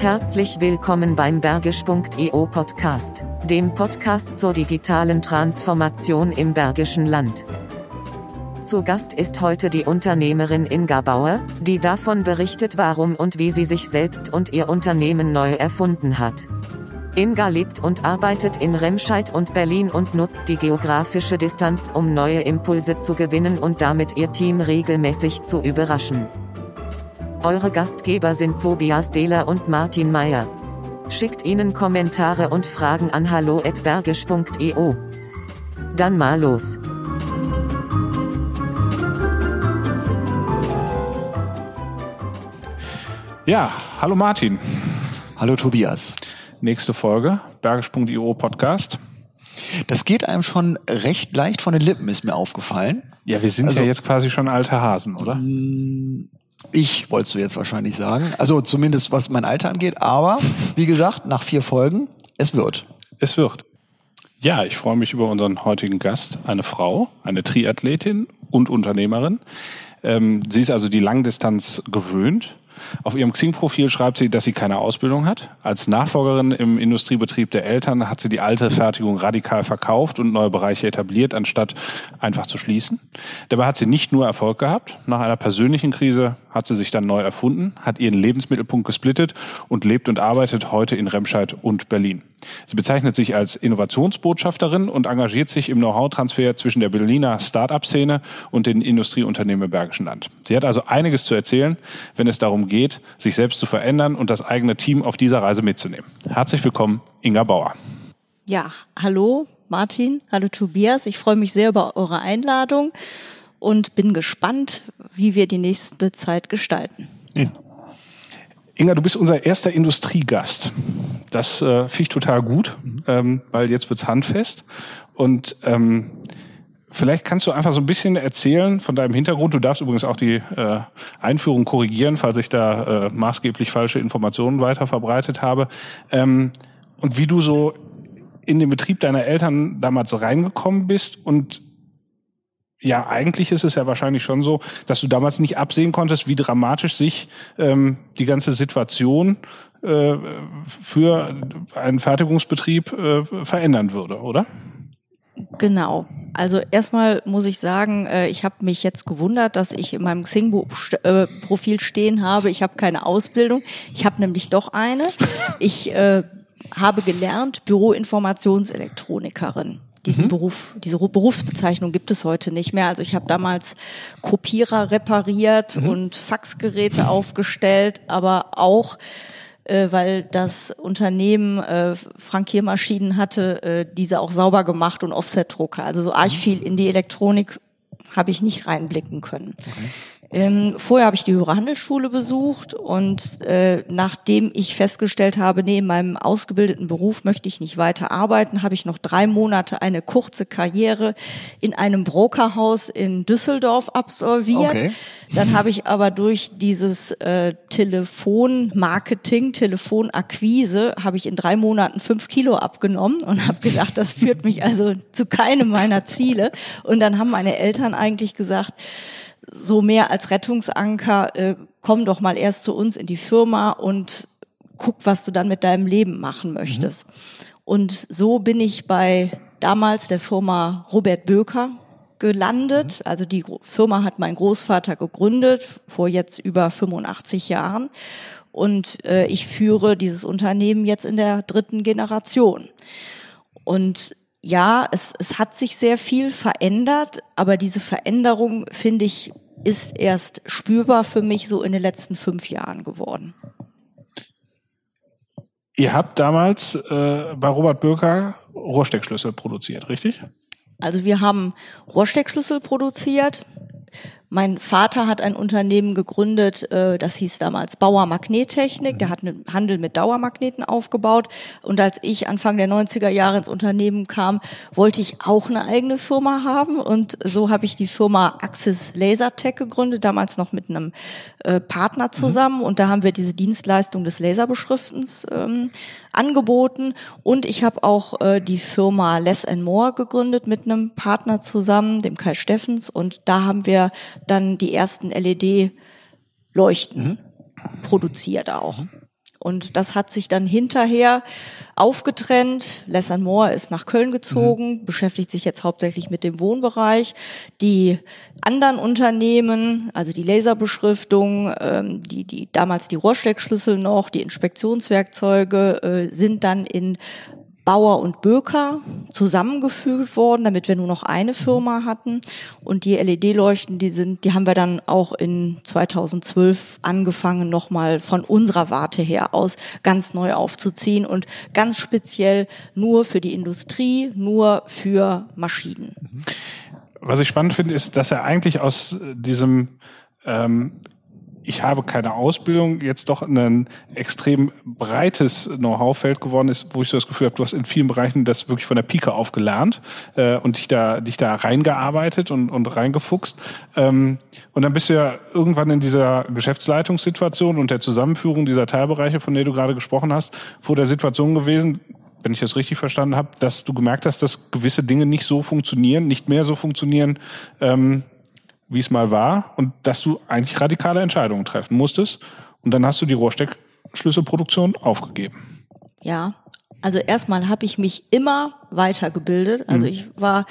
Herzlich willkommen beim Bergisch.eu Podcast, dem Podcast zur digitalen Transformation im Bergischen Land. Zu Gast ist heute die Unternehmerin Inga Bauer, die davon berichtet, warum und wie sie sich selbst und ihr Unternehmen neu erfunden hat. Inga lebt und arbeitet in Remscheid und Berlin und nutzt die geografische Distanz, um neue Impulse zu gewinnen und damit ihr Team regelmäßig zu überraschen. Eure Gastgeber sind Tobias Dehler und Martin Meyer. Schickt ihnen Kommentare und Fragen an hallo@bergisch.eu. Dann mal los. Ja, hallo Martin. Hallo Tobias. Nächste Folge, bergisch.io Podcast. Das geht einem schon recht leicht von den Lippen, ist mir aufgefallen. Ja, wir sind Also- ja jetzt quasi schon alte Hasen, oder? Ich wolltest du jetzt wahrscheinlich sagen. Also zumindest was mein Alter angeht. Aber wie gesagt, nach vier Folgen, es wird. Es wird. Ja, ich freue mich über unseren heutigen Gast, eine Frau, eine Triathletin und Unternehmerin. Ähm, sie ist also die Langdistanz gewöhnt. Auf ihrem Xing-Profil schreibt sie, dass sie keine Ausbildung hat. Als Nachfolgerin im Industriebetrieb der Eltern hat sie die alte Fertigung radikal verkauft und neue Bereiche etabliert, anstatt einfach zu schließen. Dabei hat sie nicht nur Erfolg gehabt. Nach einer persönlichen Krise hat sie sich dann neu erfunden, hat ihren Lebensmittelpunkt gesplittet und lebt und arbeitet heute in Remscheid und Berlin. Sie bezeichnet sich als Innovationsbotschafterin und engagiert sich im Know-how-Transfer zwischen der Berliner Start-up-Szene und den Industrieunternehmen im Bergischen Land. Sie hat also einiges zu erzählen, wenn es darum geht, sich selbst zu verändern und das eigene Team auf dieser Reise mitzunehmen. Herzlich willkommen, Inga Bauer. Ja, hallo Martin, hallo Tobias. Ich freue mich sehr über eure Einladung und bin gespannt, wie wir die nächste Zeit gestalten. Inga, du bist unser erster Industriegast. Das äh, finde ich total gut, ähm, weil jetzt wird's handfest. Und ähm, vielleicht kannst du einfach so ein bisschen erzählen von deinem Hintergrund. Du darfst übrigens auch die äh, Einführung korrigieren, falls ich da äh, maßgeblich falsche Informationen weiter verbreitet habe. Ähm, und wie du so in den Betrieb deiner Eltern damals reingekommen bist und ja, eigentlich ist es ja wahrscheinlich schon so, dass du damals nicht absehen konntest, wie dramatisch sich ähm, die ganze Situation äh, für einen Fertigungsbetrieb äh, verändern würde, oder? Genau. Also erstmal muss ich sagen, äh, ich habe mich jetzt gewundert, dass ich in meinem Xing-Profil stehen habe, ich habe keine Ausbildung. Ich habe nämlich doch eine. Ich äh, habe gelernt Büroinformationselektronikerin. Diesen Beruf, diese Ru- Berufsbezeichnung gibt es heute nicht mehr. Also ich habe damals Kopierer repariert und Faxgeräte aufgestellt, aber auch äh, weil das Unternehmen äh, Frankiermaschinen hatte, äh, diese auch sauber gemacht und Offsetdrucker. Also so arg viel in die Elektronik habe ich nicht reinblicken können. Ähm, vorher habe ich die höhere Handelsschule besucht und äh, nachdem ich festgestellt habe, nee, in meinem ausgebildeten Beruf möchte ich nicht weiter arbeiten, habe ich noch drei Monate eine kurze Karriere in einem Brokerhaus in Düsseldorf absolviert. Okay. Dann habe ich aber durch dieses äh, Telefonmarketing, Telefonakquise, habe ich in drei Monaten fünf Kilo abgenommen und habe gedacht, das führt mich also zu keinem meiner Ziele. Und dann haben meine Eltern eigentlich gesagt, so mehr als Rettungsanker, äh, komm doch mal erst zu uns in die Firma und guck, was du dann mit deinem Leben machen möchtest. Und so bin ich bei damals der Firma Robert Böker gelandet. Also die Firma hat mein Großvater gegründet, vor jetzt über 85 Jahren. Und äh, ich führe dieses Unternehmen jetzt in der dritten Generation. Und ja, es, es hat sich sehr viel verändert, aber diese Veränderung, finde ich, ist erst spürbar für mich so in den letzten fünf Jahren geworden. Ihr habt damals äh, bei Robert Bürker Rohrsteckschlüssel produziert, richtig? Also wir haben Rohrsteckschlüssel produziert. Mein Vater hat ein Unternehmen gegründet, äh, das hieß damals Bauer Magnettechnik. Der hat einen Handel mit Dauermagneten aufgebaut. Und als ich Anfang der 90er Jahre ins Unternehmen kam, wollte ich auch eine eigene Firma haben. Und so habe ich die Firma Axis Lasertech gegründet, damals noch mit einem äh, Partner zusammen. Und da haben wir diese Dienstleistung des Laserbeschriftens ähm, angeboten. Und ich habe auch äh, die Firma Less and More gegründet mit einem Partner zusammen, dem Kai Steffens. Und da haben wir dann die ersten LED-Leuchten produziert auch. Und das hat sich dann hinterher aufgetrennt. Lessan Moore ist nach Köln gezogen, mhm. beschäftigt sich jetzt hauptsächlich mit dem Wohnbereich. Die anderen Unternehmen, also die Laserbeschriftung, ähm, die, die damals die Rohrsteckschlüssel noch, die Inspektionswerkzeuge, äh, sind dann in Bauer und Böker zusammengefügt worden, damit wir nur noch eine Firma hatten. Und die LED-Leuchten, die sind, die haben wir dann auch in 2012 angefangen, nochmal von unserer Warte her aus ganz neu aufzuziehen und ganz speziell nur für die Industrie, nur für Maschinen. Was ich spannend finde, ist, dass er eigentlich aus diesem ähm, ich habe keine Ausbildung, jetzt doch ein extrem breites Know-how-Feld geworden ist, wo ich so das Gefühl habe, du hast in vielen Bereichen das wirklich von der Pike auf gelernt äh, und dich da, dich da reingearbeitet und, und reingefuchst. Ähm, und dann bist du ja irgendwann in dieser Geschäftsleitungssituation und der Zusammenführung dieser Teilbereiche, von der du gerade gesprochen hast, vor der Situation gewesen, wenn ich das richtig verstanden habe, dass du gemerkt hast, dass gewisse Dinge nicht so funktionieren, nicht mehr so funktionieren, ähm, wie es mal war und dass du eigentlich radikale Entscheidungen treffen musstest. Und dann hast du die Rohrsteckschlüsselproduktion aufgegeben. Ja, also erstmal habe ich mich immer weitergebildet. Also mhm. ich war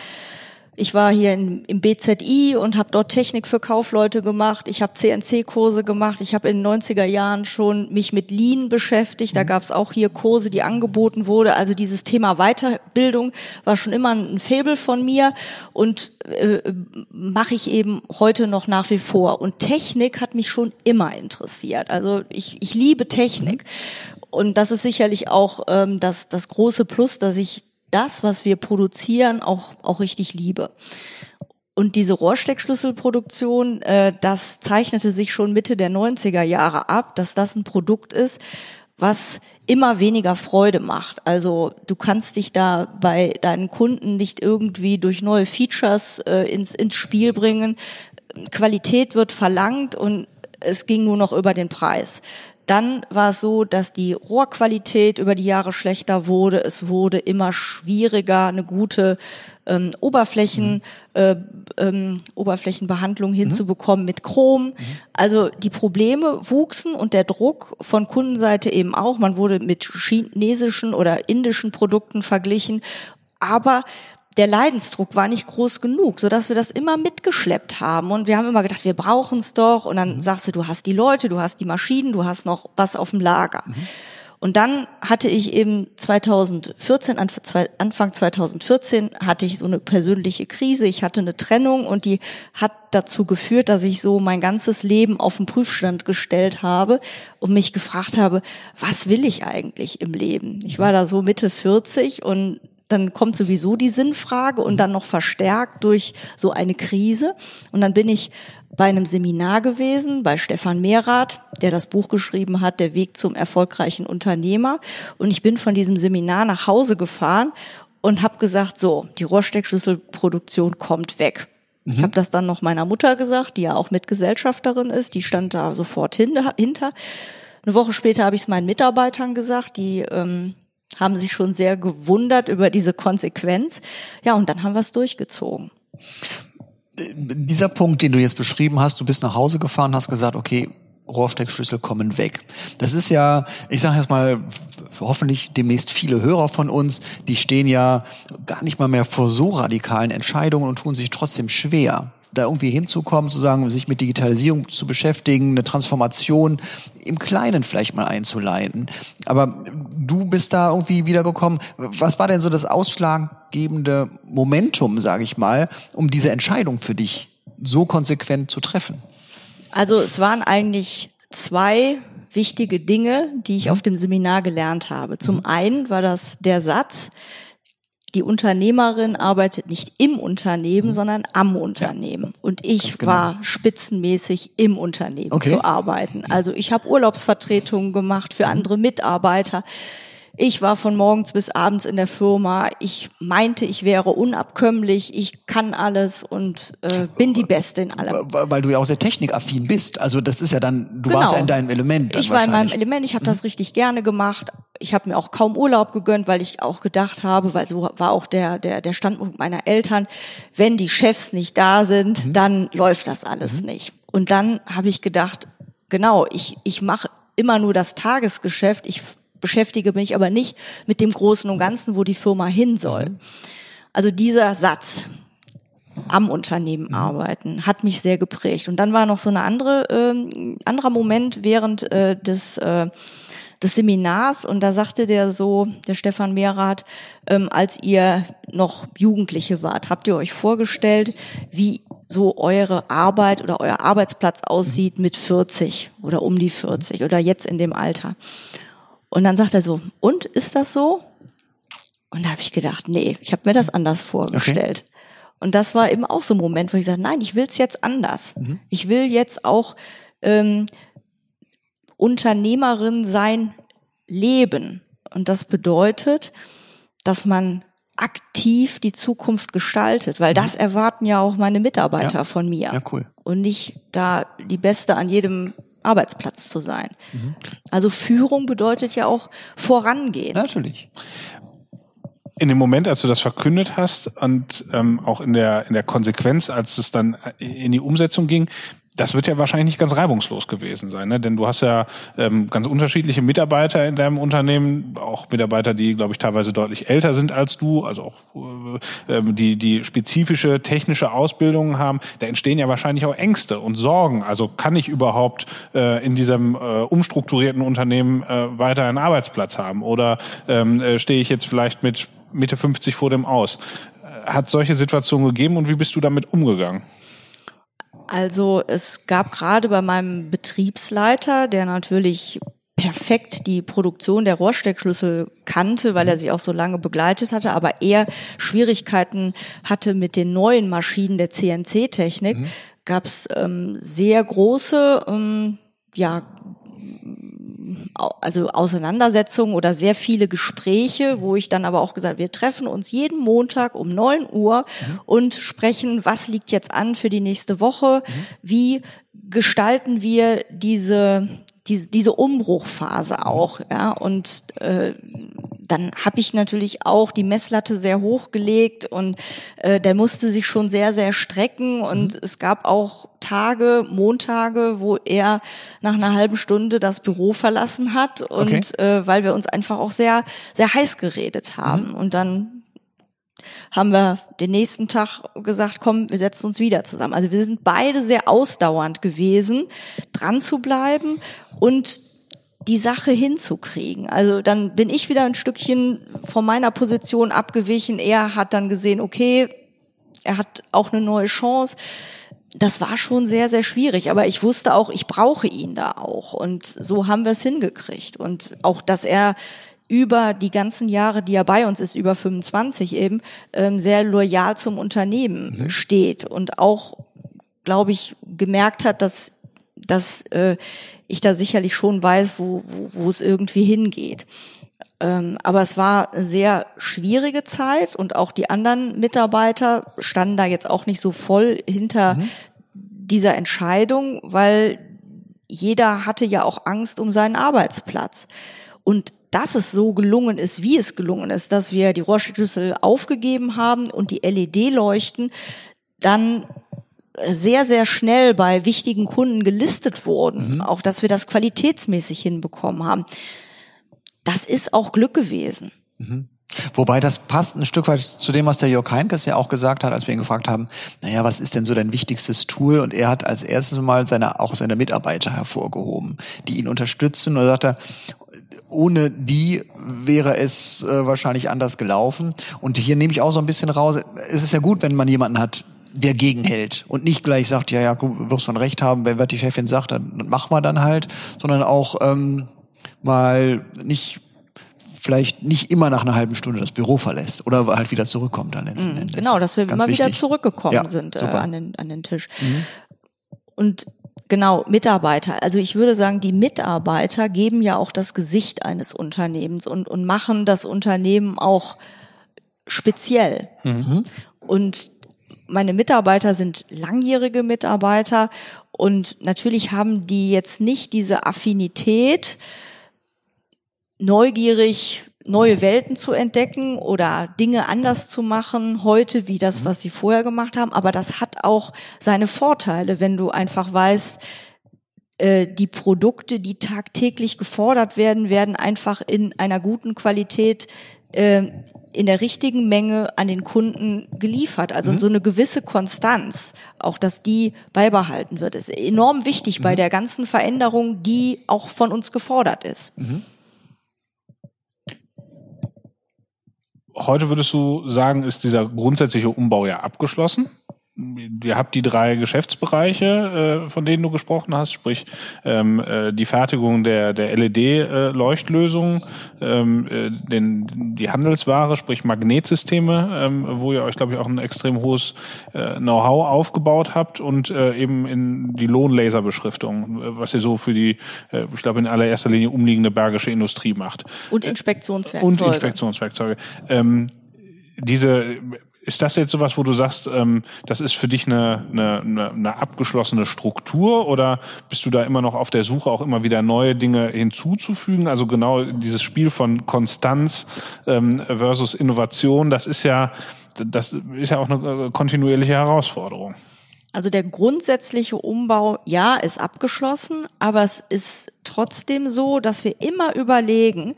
ich war hier in, im BZI und habe dort Technik für Kaufleute gemacht. Ich habe CNC-Kurse gemacht. Ich habe in den 90er Jahren schon mich mit Lean beschäftigt. Da mhm. gab es auch hier Kurse, die angeboten wurde. Also dieses Thema Weiterbildung war schon immer ein Faible von mir und äh, mache ich eben heute noch nach wie vor. Und Technik hat mich schon immer interessiert. Also ich, ich liebe Technik. Mhm. Und das ist sicherlich auch ähm, das, das große Plus, dass ich das, was wir produzieren, auch, auch richtig liebe. Und diese Rohrsteckschlüsselproduktion, äh, das zeichnete sich schon Mitte der 90er Jahre ab, dass das ein Produkt ist, was immer weniger Freude macht. Also du kannst dich da bei deinen Kunden nicht irgendwie durch neue Features äh, ins, ins Spiel bringen. Qualität wird verlangt und es ging nur noch über den Preis. Dann war es so, dass die Rohrqualität über die Jahre schlechter wurde. Es wurde immer schwieriger, eine gute ähm, Oberflächen, mhm. äh, ähm, Oberflächenbehandlung hinzubekommen mhm. mit Chrom. Mhm. Also die Probleme wuchsen und der Druck von Kundenseite eben auch. Man wurde mit chinesischen oder indischen Produkten verglichen. Aber der Leidensdruck war nicht groß genug, so dass wir das immer mitgeschleppt haben und wir haben immer gedacht, wir brauchen es doch und dann mhm. sagst du, du hast die Leute, du hast die Maschinen, du hast noch was auf dem Lager. Mhm. Und dann hatte ich eben 2014, Anfang 2014 hatte ich so eine persönliche Krise. Ich hatte eine Trennung und die hat dazu geführt, dass ich so mein ganzes Leben auf den Prüfstand gestellt habe und mich gefragt habe, was will ich eigentlich im Leben? Ich war da so Mitte 40 und dann kommt sowieso die Sinnfrage und dann noch verstärkt durch so eine Krise. Und dann bin ich bei einem Seminar gewesen, bei Stefan Mehrath, der das Buch geschrieben hat, Der Weg zum erfolgreichen Unternehmer. Und ich bin von diesem Seminar nach Hause gefahren und habe gesagt, so, die Rohrsteckschlüsselproduktion kommt weg. Mhm. Ich habe das dann noch meiner Mutter gesagt, die ja auch Mitgesellschafterin ist, die stand da sofort hinter. Eine Woche später habe ich es meinen Mitarbeitern gesagt, die ähm, haben sich schon sehr gewundert über diese Konsequenz. Ja, und dann haben wir es durchgezogen. Dieser Punkt, den du jetzt beschrieben hast, du bist nach Hause gefahren, hast gesagt, okay, Rohrsteckschlüssel kommen weg. Das ist ja, ich sage jetzt mal, hoffentlich demnächst viele Hörer von uns, die stehen ja gar nicht mal mehr vor so radikalen Entscheidungen und tun sich trotzdem schwer da irgendwie hinzukommen, zu sagen, sich mit Digitalisierung zu beschäftigen, eine Transformation im Kleinen vielleicht mal einzuleiten. Aber du bist da irgendwie wiedergekommen. Was war denn so das ausschlaggebende Momentum, sage ich mal, um diese Entscheidung für dich so konsequent zu treffen? Also es waren eigentlich zwei wichtige Dinge, die ich mhm. auf dem Seminar gelernt habe. Zum mhm. einen war das der Satz, die Unternehmerin arbeitet nicht im Unternehmen, mhm. sondern am Unternehmen. Und ich genau. war spitzenmäßig im Unternehmen okay. zu arbeiten. Also ich habe Urlaubsvertretungen gemacht für mhm. andere Mitarbeiter. Ich war von morgens bis abends in der Firma. Ich meinte, ich wäre unabkömmlich. Ich kann alles und äh, bin die Beste in allem. Weil du ja auch sehr technikaffin bist. Also das ist ja dann, du genau. warst ja in deinem Element. Ich war in meinem Element. Ich habe mhm. das richtig gerne gemacht. Ich habe mir auch kaum Urlaub gegönnt, weil ich auch gedacht habe, weil so war auch der der der Standpunkt meiner Eltern. Wenn die Chefs nicht da sind, mhm. dann läuft das alles mhm. nicht. Und dann habe ich gedacht, genau, ich ich mache immer nur das Tagesgeschäft. Ich beschäftige mich aber nicht mit dem Großen und Ganzen, wo die Firma hin soll. Also dieser Satz, am Unternehmen mhm. arbeiten, hat mich sehr geprägt. Und dann war noch so eine andere äh, anderer Moment während äh, des äh, des Seminars und da sagte der so, der Stefan Mehrath, ähm, als ihr noch Jugendliche wart, habt ihr euch vorgestellt, wie so eure Arbeit oder euer Arbeitsplatz aussieht mit 40 oder um die 40 oder jetzt in dem Alter. Und dann sagt er so, und ist das so? Und da habe ich gedacht, nee, ich habe mir das anders vorgestellt. Okay. Und das war eben auch so ein Moment, wo ich sage, nein, ich will es jetzt anders. Mhm. Ich will jetzt auch ähm, Unternehmerin sein leben. Und das bedeutet, dass man aktiv die Zukunft gestaltet, weil das mhm. erwarten ja auch meine Mitarbeiter ja. von mir. Ja, cool. Und nicht da die Beste an jedem Arbeitsplatz zu sein. Mhm. Also Führung bedeutet ja auch vorangehen. Natürlich in dem Moment, als du das verkündet hast und ähm, auch in der in der Konsequenz, als es dann in die Umsetzung ging, das wird ja wahrscheinlich nicht ganz reibungslos gewesen sein, ne? denn du hast ja ähm, ganz unterschiedliche Mitarbeiter in deinem Unternehmen, auch Mitarbeiter, die, glaube ich, teilweise deutlich älter sind als du, also auch äh, ähm, die die spezifische technische Ausbildungen haben. Da entstehen ja wahrscheinlich auch Ängste und Sorgen. Also kann ich überhaupt äh, in diesem äh, umstrukturierten Unternehmen äh, weiter einen Arbeitsplatz haben oder ähm, äh, stehe ich jetzt vielleicht mit Mitte 50 vor dem Aus. Hat solche Situationen gegeben und wie bist du damit umgegangen? Also es gab gerade bei meinem Betriebsleiter, der natürlich perfekt die Produktion der Rohrsteckschlüssel kannte, weil er sie auch so lange begleitet hatte, aber er Schwierigkeiten hatte mit den neuen Maschinen der CNC-Technik, mhm. gab es ähm, sehr große ähm, ja, also Auseinandersetzungen oder sehr viele Gespräche, wo ich dann aber auch gesagt, wir treffen uns jeden Montag um neun Uhr mhm. und sprechen, was liegt jetzt an für die nächste Woche, mhm. wie gestalten wir diese diese, diese Umbruchphase auch, ja, und äh, dann habe ich natürlich auch die Messlatte sehr hoch gelegt und äh, der musste sich schon sehr, sehr strecken und mhm. es gab auch Tage, Montage, wo er nach einer halben Stunde das Büro verlassen hat und okay. äh, weil wir uns einfach auch sehr, sehr heiß geredet haben mhm. und dann haben wir den nächsten Tag gesagt, komm, wir setzen uns wieder zusammen. Also wir sind beide sehr ausdauernd gewesen, dran zu bleiben und die Sache hinzukriegen. Also dann bin ich wieder ein Stückchen von meiner Position abgewichen. Er hat dann gesehen, okay, er hat auch eine neue Chance. Das war schon sehr, sehr schwierig, aber ich wusste auch, ich brauche ihn da auch. Und so haben wir es hingekriegt. Und auch, dass er über die ganzen Jahre, die er bei uns ist, über 25 eben, ähm, sehr loyal zum Unternehmen mhm. steht und auch, glaube ich, gemerkt hat, dass dass äh, ich da sicherlich schon weiß, wo, wo, wo es irgendwie hingeht. Ähm, aber es war eine sehr schwierige Zeit und auch die anderen Mitarbeiter standen da jetzt auch nicht so voll hinter mhm. dieser Entscheidung, weil jeder hatte ja auch Angst um seinen Arbeitsplatz. Und dass es so gelungen ist, wie es gelungen ist, dass wir die Rohrschlüssel aufgegeben haben und die LED-Leuchten dann sehr, sehr schnell bei wichtigen Kunden gelistet wurden, mhm. auch dass wir das qualitätsmäßig hinbekommen haben. Das ist auch Glück gewesen. Mhm. Wobei das passt ein Stück weit zu dem, was der Jörg Heinkes ja auch gesagt hat, als wir ihn gefragt haben, naja, was ist denn so dein wichtigstes Tool? Und er hat als erstes mal seine, auch seine Mitarbeiter hervorgehoben, die ihn unterstützen. Und er sagte, ohne die wäre es äh, wahrscheinlich anders gelaufen. Und hier nehme ich auch so ein bisschen raus, es ist ja gut, wenn man jemanden hat, der gegenhält und nicht gleich sagt, ja, ja, du wirst schon recht haben, wenn was die Chefin sagt, dann, dann machen wir dann halt, sondern auch ähm, mal nicht vielleicht nicht immer nach einer halben Stunde das Büro verlässt oder halt wieder zurückkommt dann letzten mhm, Endes. Genau, dass wir Ganz immer wichtig. wieder zurückgekommen ja, sind äh, an, den, an den Tisch. Mhm. Und genau, Mitarbeiter. Also ich würde sagen, die Mitarbeiter geben ja auch das Gesicht eines Unternehmens und, und machen das Unternehmen auch speziell. Mhm. Und meine Mitarbeiter sind langjährige Mitarbeiter und natürlich haben die jetzt nicht diese Affinität, neugierig neue Welten zu entdecken oder Dinge anders zu machen heute wie das, was sie vorher gemacht haben. Aber das hat auch seine Vorteile, wenn du einfach weißt, äh, die Produkte, die tagtäglich gefordert werden, werden einfach in einer guten Qualität äh, in der richtigen Menge an den Kunden geliefert. Also mhm. so eine gewisse Konstanz, auch dass die beibehalten wird, ist enorm wichtig mhm. bei der ganzen Veränderung, die auch von uns gefordert ist. Mhm. Heute würdest du sagen, ist dieser grundsätzliche Umbau ja abgeschlossen? Ihr habt die drei Geschäftsbereiche, äh, von denen du gesprochen hast, sprich ähm, äh, die Fertigung der, der LED-Leuchtlösungen, äh, ähm, äh, den, die Handelsware, sprich Magnetsysteme, ähm, wo ihr euch, glaube ich, auch ein extrem hohes äh, Know-how aufgebaut habt und äh, eben in die Lohnlaserbeschriftung, was ihr so für die, äh, ich glaube, in allererster Linie umliegende bergische Industrie macht. Und Inspektionswerkzeuge. Und Inspektionswerkzeuge. Ähm, diese ist das jetzt sowas, wo du sagst, ähm, das ist für dich eine, eine, eine abgeschlossene Struktur oder bist du da immer noch auf der Suche, auch immer wieder neue Dinge hinzuzufügen? Also genau dieses Spiel von Konstanz ähm, versus Innovation, das ist ja, das ist ja auch eine äh, kontinuierliche Herausforderung. Also der grundsätzliche Umbau, ja, ist abgeschlossen, aber es ist trotzdem so, dass wir immer überlegen,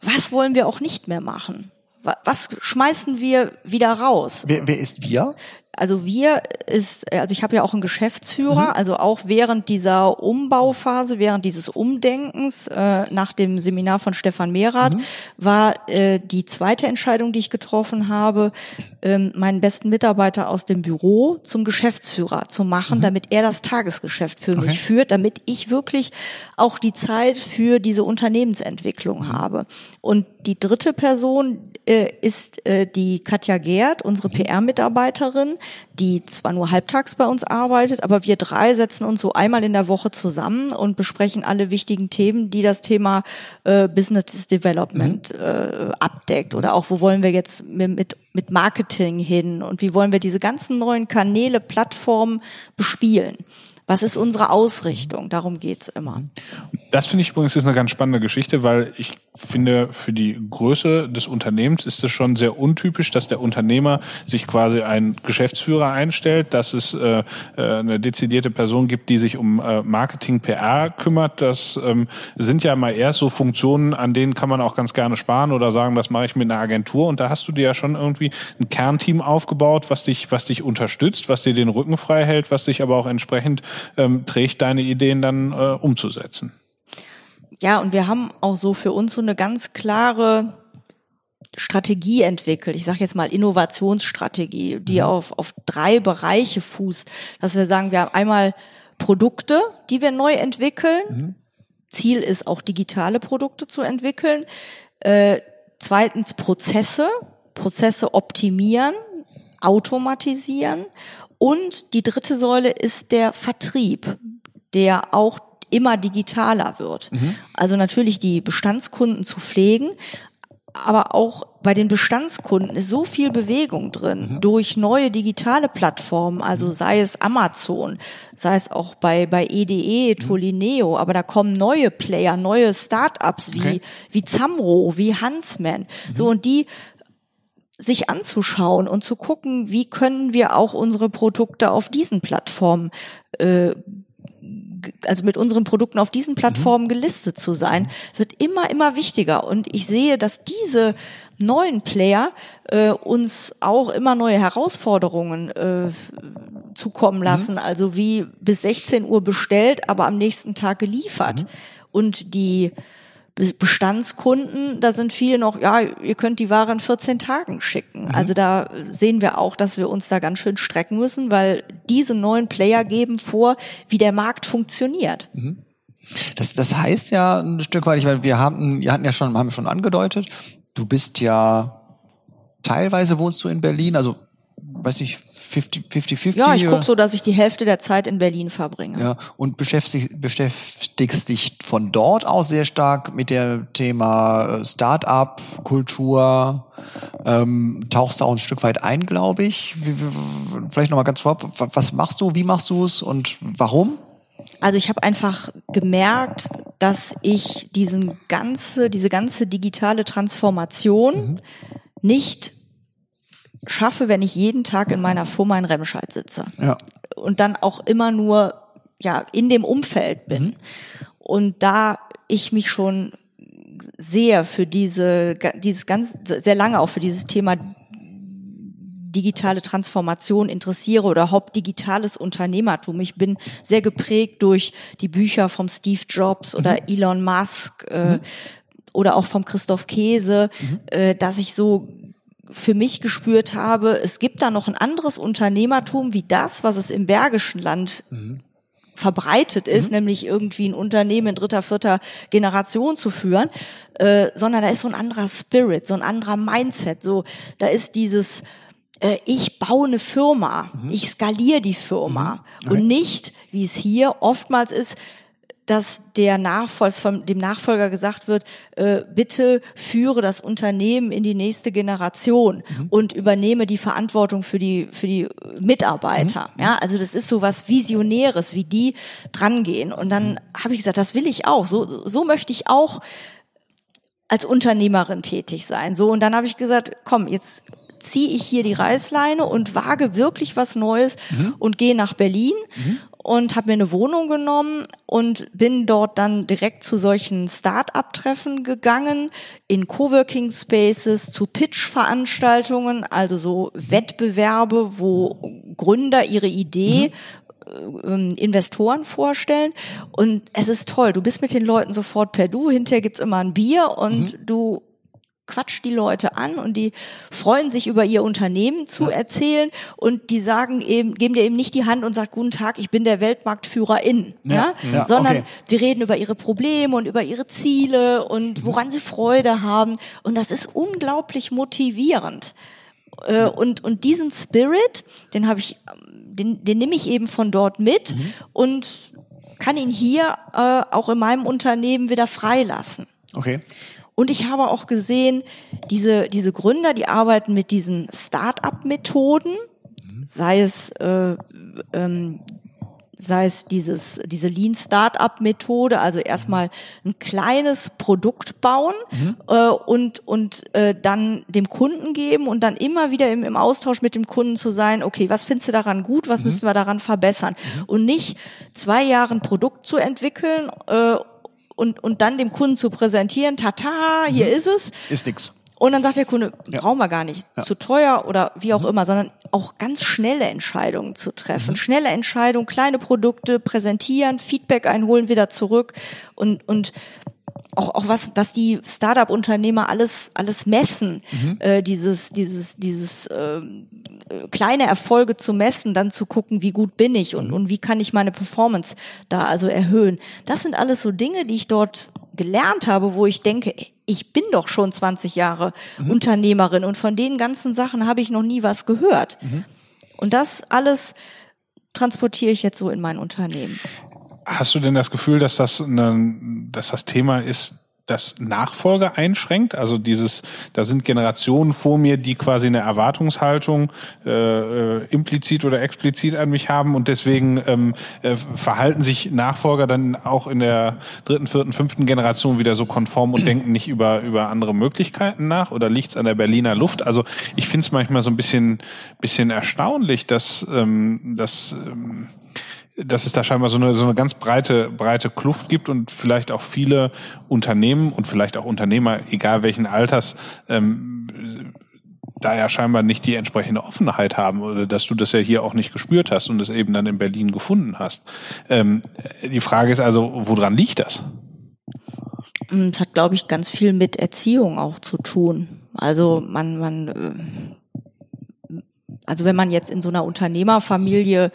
was wollen wir auch nicht mehr machen? Was schmeißen wir wieder raus? Wer, wer ist wir? Also wir ist, also ich habe ja auch einen Geschäftsführer, mhm. also auch während dieser Umbauphase, während dieses Umdenkens äh, nach dem Seminar von Stefan Mehrath mhm. war äh, die zweite Entscheidung, die ich getroffen habe, ähm, meinen besten Mitarbeiter aus dem Büro zum Geschäftsführer zu machen, mhm. damit er das Tagesgeschäft für okay. mich führt, damit ich wirklich auch die Zeit für diese Unternehmensentwicklung mhm. habe. Und die dritte Person äh, ist äh, die Katja Gerd, unsere mhm. PR-Mitarbeiterin, die zwar nur halbtags bei uns arbeitet, aber wir drei setzen uns so einmal in der Woche zusammen und besprechen alle wichtigen Themen, die das Thema äh, Business Development mhm. äh, abdeckt oder auch wo wollen wir jetzt mit, mit Marketing hin und wie wollen wir diese ganzen neuen Kanäle, Plattformen bespielen. Was ist unsere Ausrichtung? Darum geht's immer. Das finde ich übrigens ist eine ganz spannende Geschichte, weil ich finde, für die Größe des Unternehmens ist es schon sehr untypisch, dass der Unternehmer sich quasi einen Geschäftsführer einstellt, dass es äh, äh eine dezidierte Person gibt, die sich um äh, Marketing, PR kümmert. Das ähm, sind ja mal erst so Funktionen, an denen kann man auch ganz gerne sparen oder sagen, das mache ich mit einer Agentur. Und da hast du dir ja schon irgendwie ein Kernteam aufgebaut, was dich, was dich unterstützt, was dir den Rücken frei hält, was dich aber auch entsprechend ähm, trägt, deine Ideen dann äh, umzusetzen. Ja, und wir haben auch so für uns so eine ganz klare Strategie entwickelt. Ich sage jetzt mal Innovationsstrategie, die mhm. auf, auf drei Bereiche fußt. Dass wir sagen, wir haben einmal Produkte, die wir neu entwickeln. Mhm. Ziel ist auch digitale Produkte zu entwickeln. Äh, zweitens Prozesse, Prozesse optimieren, automatisieren. Und die dritte Säule ist der Vertrieb, der auch immer digitaler wird. Mhm. Also natürlich die Bestandskunden zu pflegen, aber auch bei den Bestandskunden ist so viel Bewegung drin mhm. durch neue digitale Plattformen, also mhm. sei es Amazon, sei es auch bei bei EDE, mhm. Tolineo, aber da kommen neue Player, neue Startups wie okay. wie Zamro, wie Huntsman. Mhm. So und die sich anzuschauen und zu gucken, wie können wir auch unsere Produkte auf diesen Plattformen äh, also mit unseren Produkten auf diesen Plattformen mhm. gelistet zu sein, wird immer, immer wichtiger. Und ich sehe, dass diese neuen Player äh, uns auch immer neue Herausforderungen äh, zukommen mhm. lassen. Mhm. Also wie bis 16 Uhr bestellt, aber am nächsten Tag geliefert. Mhm. Und die Bestandskunden, da sind viele noch, ja, ihr könnt die Ware in 14 Tagen schicken. Mhm. Also da sehen wir auch, dass wir uns da ganz schön strecken müssen, weil diese neuen Player geben vor, wie der Markt funktioniert. Mhm. Das, das heißt ja ein Stück weit, weil wir haben, wir hatten ja schon, haben schon angedeutet, du bist ja teilweise wohnst du in Berlin, also weiß nicht, 50-50? Ja, ich gucke so, dass ich die Hälfte der Zeit in Berlin verbringe. Ja, und beschäftigst, beschäftigst dich von dort aus sehr stark mit dem Thema äh, Start-up, Kultur, ähm, tauchst da auch ein Stück weit ein, glaube ich. Vielleicht nochmal ganz vorab, was machst du, wie machst du es und warum? Also ich habe einfach gemerkt, dass ich diesen ganze, diese ganze digitale Transformation mhm. nicht schaffe, wenn ich jeden Tag in meiner Firma in Remscheid sitze. Ja. Und dann auch immer nur ja in dem Umfeld bin. Mhm. Und da ich mich schon sehr für diese, dieses ganz, sehr lange auch für dieses Thema digitale Transformation interessiere oder hauptdigitales Unternehmertum. Ich bin sehr geprägt durch die Bücher vom Steve Jobs oder mhm. Elon Musk äh, mhm. oder auch vom Christoph Käse, mhm. äh, dass ich so für mich gespürt habe, es gibt da noch ein anderes Unternehmertum wie das, was es im Bergischen Land mhm verbreitet ist, mhm. nämlich irgendwie ein Unternehmen in dritter, vierter Generation zu führen, äh, sondern da ist so ein anderer Spirit, so ein anderer Mindset, so da ist dieses äh, ich baue eine Firma, mhm. ich skaliere die Firma mhm. und nicht, wie es hier oftmals ist, dass der Nachfolger, von dem Nachfolger gesagt wird, äh, bitte führe das Unternehmen in die nächste Generation mhm. und übernehme die Verantwortung für die für die Mitarbeiter. Mhm. Ja, also das ist so was Visionäres, wie die drangehen. Und dann mhm. habe ich gesagt, das will ich auch. So so möchte ich auch als Unternehmerin tätig sein. So und dann habe ich gesagt, komm, jetzt ziehe ich hier die Reißleine und wage wirklich was Neues mhm. und gehe nach Berlin mhm und habe mir eine Wohnung genommen und bin dort dann direkt zu solchen Start-up-Treffen gegangen, in Coworking Spaces, zu Pitch-Veranstaltungen, also so Wettbewerbe, wo Gründer ihre Idee mhm. Investoren vorstellen. Und es ist toll. Du bist mit den Leuten sofort per Du. Hinterher gibt's immer ein Bier und mhm. du quatscht die Leute an und die freuen sich über ihr Unternehmen zu ja. erzählen und die sagen eben, geben dir eben nicht die Hand und sagt, guten Tag, ich bin der Weltmarktführer in, ja, ja? sondern okay. wir reden über ihre Probleme und über ihre Ziele und woran sie Freude haben und das ist unglaublich motivierend. Äh, und, und diesen Spirit, den habe ich, den, den nehme ich eben von dort mit mhm. und kann ihn hier äh, auch in meinem Unternehmen wieder freilassen. Okay. Und ich habe auch gesehen, diese, diese Gründer, die arbeiten mit diesen Start-up-Methoden, sei es äh, ähm, sei es dieses, diese Lean Startup Methode, also erstmal ein kleines Produkt bauen mhm. äh, und, und äh, dann dem Kunden geben und dann immer wieder im, im Austausch mit dem Kunden zu sein, okay, was findest du daran gut, was mhm. müssen wir daran verbessern? Mhm. Und nicht zwei Jahre ein Produkt zu entwickeln äh, und, und dann dem Kunden zu präsentieren, tata, hier mhm. ist es. Ist nix. Und dann sagt der Kunde, ja. brauchen wir gar nicht, ja. zu teuer oder wie auch mhm. immer, sondern auch ganz schnelle Entscheidungen zu treffen. Mhm. Schnelle Entscheidungen, kleine Produkte präsentieren, Feedback einholen, wieder zurück und, und auch, auch was, was die Startup-Unternehmer alles, alles messen, mhm. äh, dieses, dieses, dieses äh, kleine Erfolge zu messen, dann zu gucken, wie gut bin ich und, mhm. und wie kann ich meine Performance da also erhöhen. Das sind alles so Dinge, die ich dort gelernt habe, wo ich denke, ich bin doch schon 20 Jahre mhm. Unternehmerin und von den ganzen Sachen habe ich noch nie was gehört. Mhm. Und das alles transportiere ich jetzt so in mein Unternehmen. Hast du denn das Gefühl, dass das, eine, dass das Thema ist, das Nachfolge einschränkt? Also dieses, da sind Generationen vor mir, die quasi eine Erwartungshaltung äh, äh, implizit oder explizit an mich haben und deswegen ähm, äh, verhalten sich Nachfolger dann auch in der dritten, vierten, fünften Generation wieder so konform und denken nicht über über andere Möglichkeiten nach oder liegt's an der Berliner Luft? Also ich finde es manchmal so ein bisschen bisschen erstaunlich, dass ähm, dass ähm, dass es da scheinbar so eine, so eine ganz breite, breite Kluft gibt und vielleicht auch viele Unternehmen und vielleicht auch Unternehmer, egal welchen Alters, ähm, da ja scheinbar nicht die entsprechende Offenheit haben oder dass du das ja hier auch nicht gespürt hast und es eben dann in Berlin gefunden hast. Ähm, die Frage ist also, woran liegt das? Es hat, glaube ich, ganz viel mit Erziehung auch zu tun. Also man, man, äh, also wenn man jetzt in so einer Unternehmerfamilie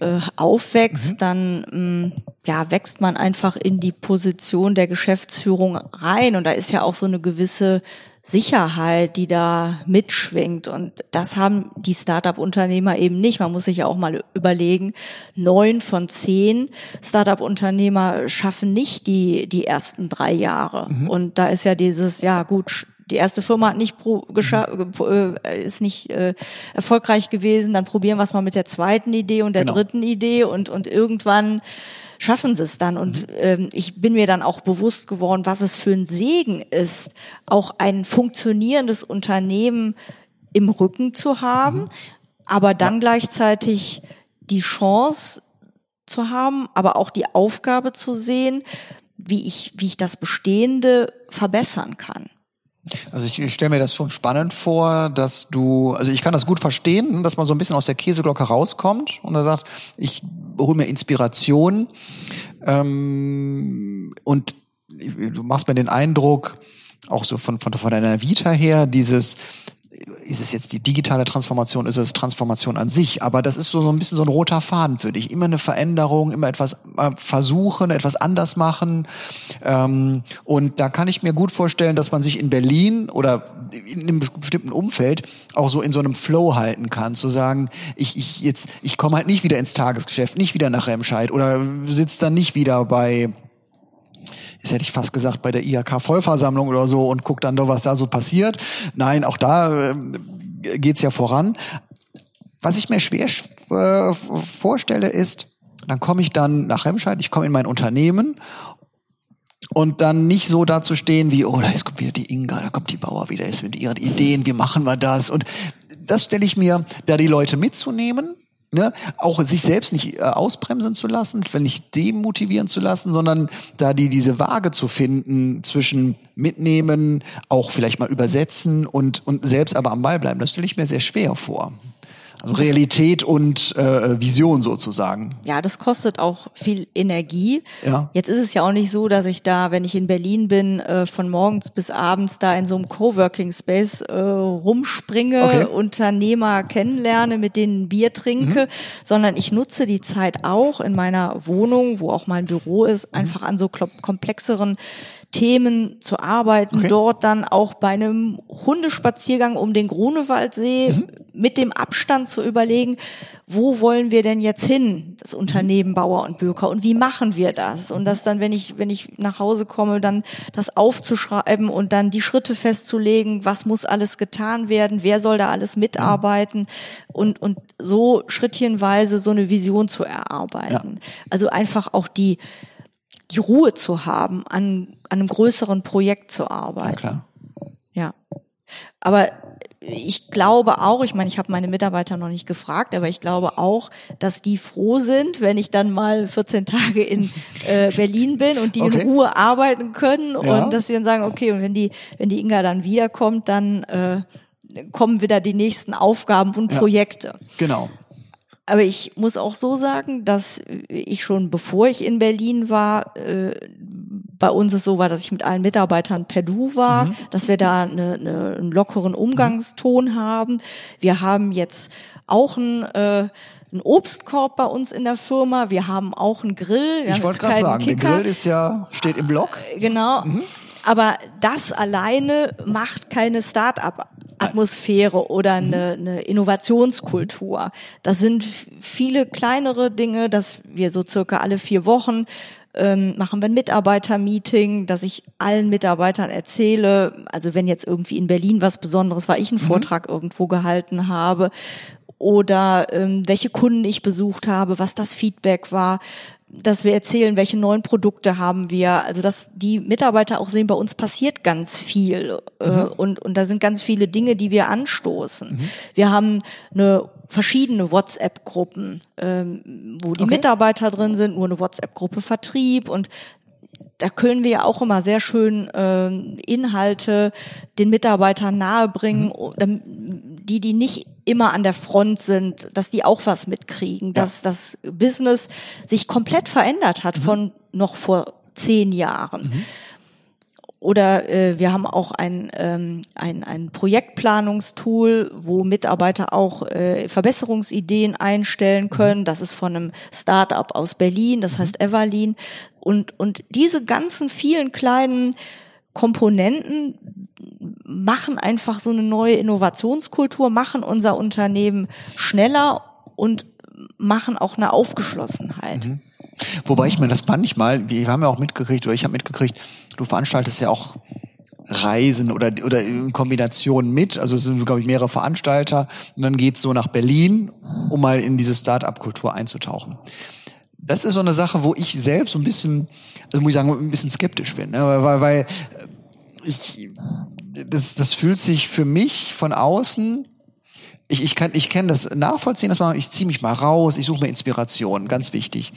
äh, aufwächst, mhm. dann mh, mm, ja wächst man einfach in die Position der Geschäftsführung rein und da ist ja auch so eine gewisse Sicherheit, die da mitschwingt. Und das haben die Startup-Unternehmer eben nicht. Man muss sich ja auch mal überlegen, neun von zehn Startup-Unternehmer schaffen nicht die, die ersten drei Jahre. Mhm. Und da ist ja dieses, ja gut, die erste Firma hat nicht pro, äh, ist nicht äh, erfolgreich gewesen, dann probieren wir es mal mit der zweiten Idee und der genau. dritten Idee und und irgendwann schaffen sie es dann. Und mhm. ähm, ich bin mir dann auch bewusst geworden, was es für ein Segen ist, auch ein funktionierendes Unternehmen im Rücken zu haben, mhm. aber dann ja. gleichzeitig die Chance zu haben, aber auch die Aufgabe zu sehen, wie ich, wie ich das Bestehende verbessern kann. Also ich, ich stelle mir das schon spannend vor, dass du, also ich kann das gut verstehen, dass man so ein bisschen aus der Käseglocke rauskommt und er sagt, ich hole mir Inspiration ähm, und du machst mir den Eindruck, auch so von, von, von deiner Vita her, dieses, ist es jetzt die digitale Transformation, ist es Transformation an sich, aber das ist so, so ein bisschen so ein roter Faden für dich. Immer eine Veränderung, immer etwas äh, versuchen, etwas anders machen. Ähm, und da kann ich mir gut vorstellen, dass man sich in Berlin oder in einem bestimmten Umfeld auch so in so einem Flow halten kann, zu sagen, ich, ich jetzt, ich komme halt nicht wieder ins Tagesgeschäft, nicht wieder nach Remscheid oder sitze dann nicht wieder bei jetzt hätte ich fast gesagt, bei der IHK-Vollversammlung oder so und guckt dann doch, was da so passiert. Nein, auch da äh, geht's ja voran. Was ich mir schwer äh, vorstelle, ist, dann komme ich dann nach Remscheid, ich komme in mein Unternehmen und dann nicht so dazu stehen wie, oh, da ist kommt wieder die Inga, da kommt die Bauer wieder, ist mit ihren Ideen, wie machen wir das? Und das stelle ich mir, da die Leute mitzunehmen, ne, auch sich selbst nicht äh, ausbremsen zu lassen, nicht demotivieren zu lassen, sondern da die diese Waage zu finden zwischen mitnehmen, auch vielleicht mal übersetzen und und selbst aber am Ball bleiben. Das stelle ich mir sehr schwer vor. Also Realität und äh, Vision sozusagen. Ja, das kostet auch viel Energie. Ja. Jetzt ist es ja auch nicht so, dass ich da, wenn ich in Berlin bin, äh, von morgens bis abends da in so einem Coworking Space äh, rumspringe, Okay. Unternehmer kennenlerne, mit denen Bier trinke, Mhm. sondern ich nutze die Zeit auch in meiner Wohnung, wo auch mein Büro ist, Mhm. einfach an so komplexeren Themen zu arbeiten, Okay. dort dann auch bei einem Hundespaziergang um den Grunewaldsee Mhm. mit dem Abstand zu überlegen, wo wollen wir denn jetzt hin, das Unternehmen Bauer und Böker und wie machen wir das? Und das dann, wenn ich, wenn ich nach Hause komme, dann das aufzuschreiben und dann die Schritte festzulegen, was muss alles getan werden, wer soll da alles mitarbeiten und, und so schrittchenweise so eine Vision zu erarbeiten. Also einfach auch die, die Ruhe zu haben, an, an einem größeren Projekt zu Ja, arbeiten. klar. Ja. Aber ich glaube auch, ich meine, ich habe meine Mitarbeiter noch nicht gefragt, aber ich glaube auch, dass die froh sind, wenn ich dann mal 14 Tage in äh, Berlin bin und die Okay. in Ruhe arbeiten können Ja. und dass sie dann sagen, okay, und wenn die, wenn die Inga dann wiederkommt, dann äh, kommen wieder die nächsten Aufgaben und Ja. Projekte. Genau. Aber ich muss auch so sagen, dass ich schon bevor ich in Berlin war, äh, bei uns es so war, dass ich mit allen Mitarbeitern per Du war, dass wir da eine, eine, einen lockeren Umgangston haben. Wir haben jetzt auch einen, äh, einen Obstkorb bei uns in der Firma. Wir haben auch einen Grill. Wir Ich wollte gerade sagen, der Kicker. Grill ist ja, steht im Block. Genau. Aber das alleine macht keine Start-up-Atmosphäre oder eine, eine Innovationskultur. Das sind viele kleinere Dinge, dass wir so circa alle vier Wochen ähm, machen wir ein Mitarbeitermeeting, dass ich allen Mitarbeitern erzähle, also wenn jetzt irgendwie in Berlin was Besonderes war, ich einen Vortrag irgendwo gehalten habe oder ähm, welche Kunden ich besucht habe, was das Feedback war, dass wir erzählen, welche neuen Produkte haben wir, also dass die Mitarbeiter auch sehen, bei uns passiert ganz viel äh, und und da sind ganz viele Dinge, die wir anstoßen. Wir haben eine verschiedene WhatsApp-Gruppen, ähm, wo die Okay. Mitarbeiter drin sind, nur eine WhatsApp-Gruppe Vertrieb. Und da können wir ja auch immer sehr schön ähm, Inhalte den Mitarbeitern nahebringen, dam- die, die nicht immer an der Front sind, dass die auch was mitkriegen, dass das Business sich komplett verändert hat von noch vor zehn Jahren. Oder äh, wir haben auch ein, ähm, ein, ein Projektplanungstool, wo Mitarbeiter auch äh, Verbesserungsideen einstellen können. Das ist von einem Start-up aus Berlin, das heißt Everlean. Und, und diese ganzen vielen kleinen Komponenten machen einfach so eine neue Innovationskultur, machen unser Unternehmen schneller und machen auch eine Aufgeschlossenheit. Wobei ich mir das manchmal, wir haben ja auch mitgekriegt, oder ich habe mitgekriegt, du veranstaltest ja auch Reisen oder, oder in Kombination mit, also es sind, glaube ich, mehrere Veranstalter und dann geht's so nach Berlin, um mal in diese Start-up-Kultur einzutauchen. Das ist so eine Sache, wo ich selbst ein bisschen, also muss ich sagen, ein bisschen skeptisch bin, ne? weil, weil, ich, das, das fühlt sich für mich von außen ich, ich kann, ich kann das nachvollziehen, dass man, ich ziehe mich mal raus, ich suche mir Inspiration, ganz wichtig.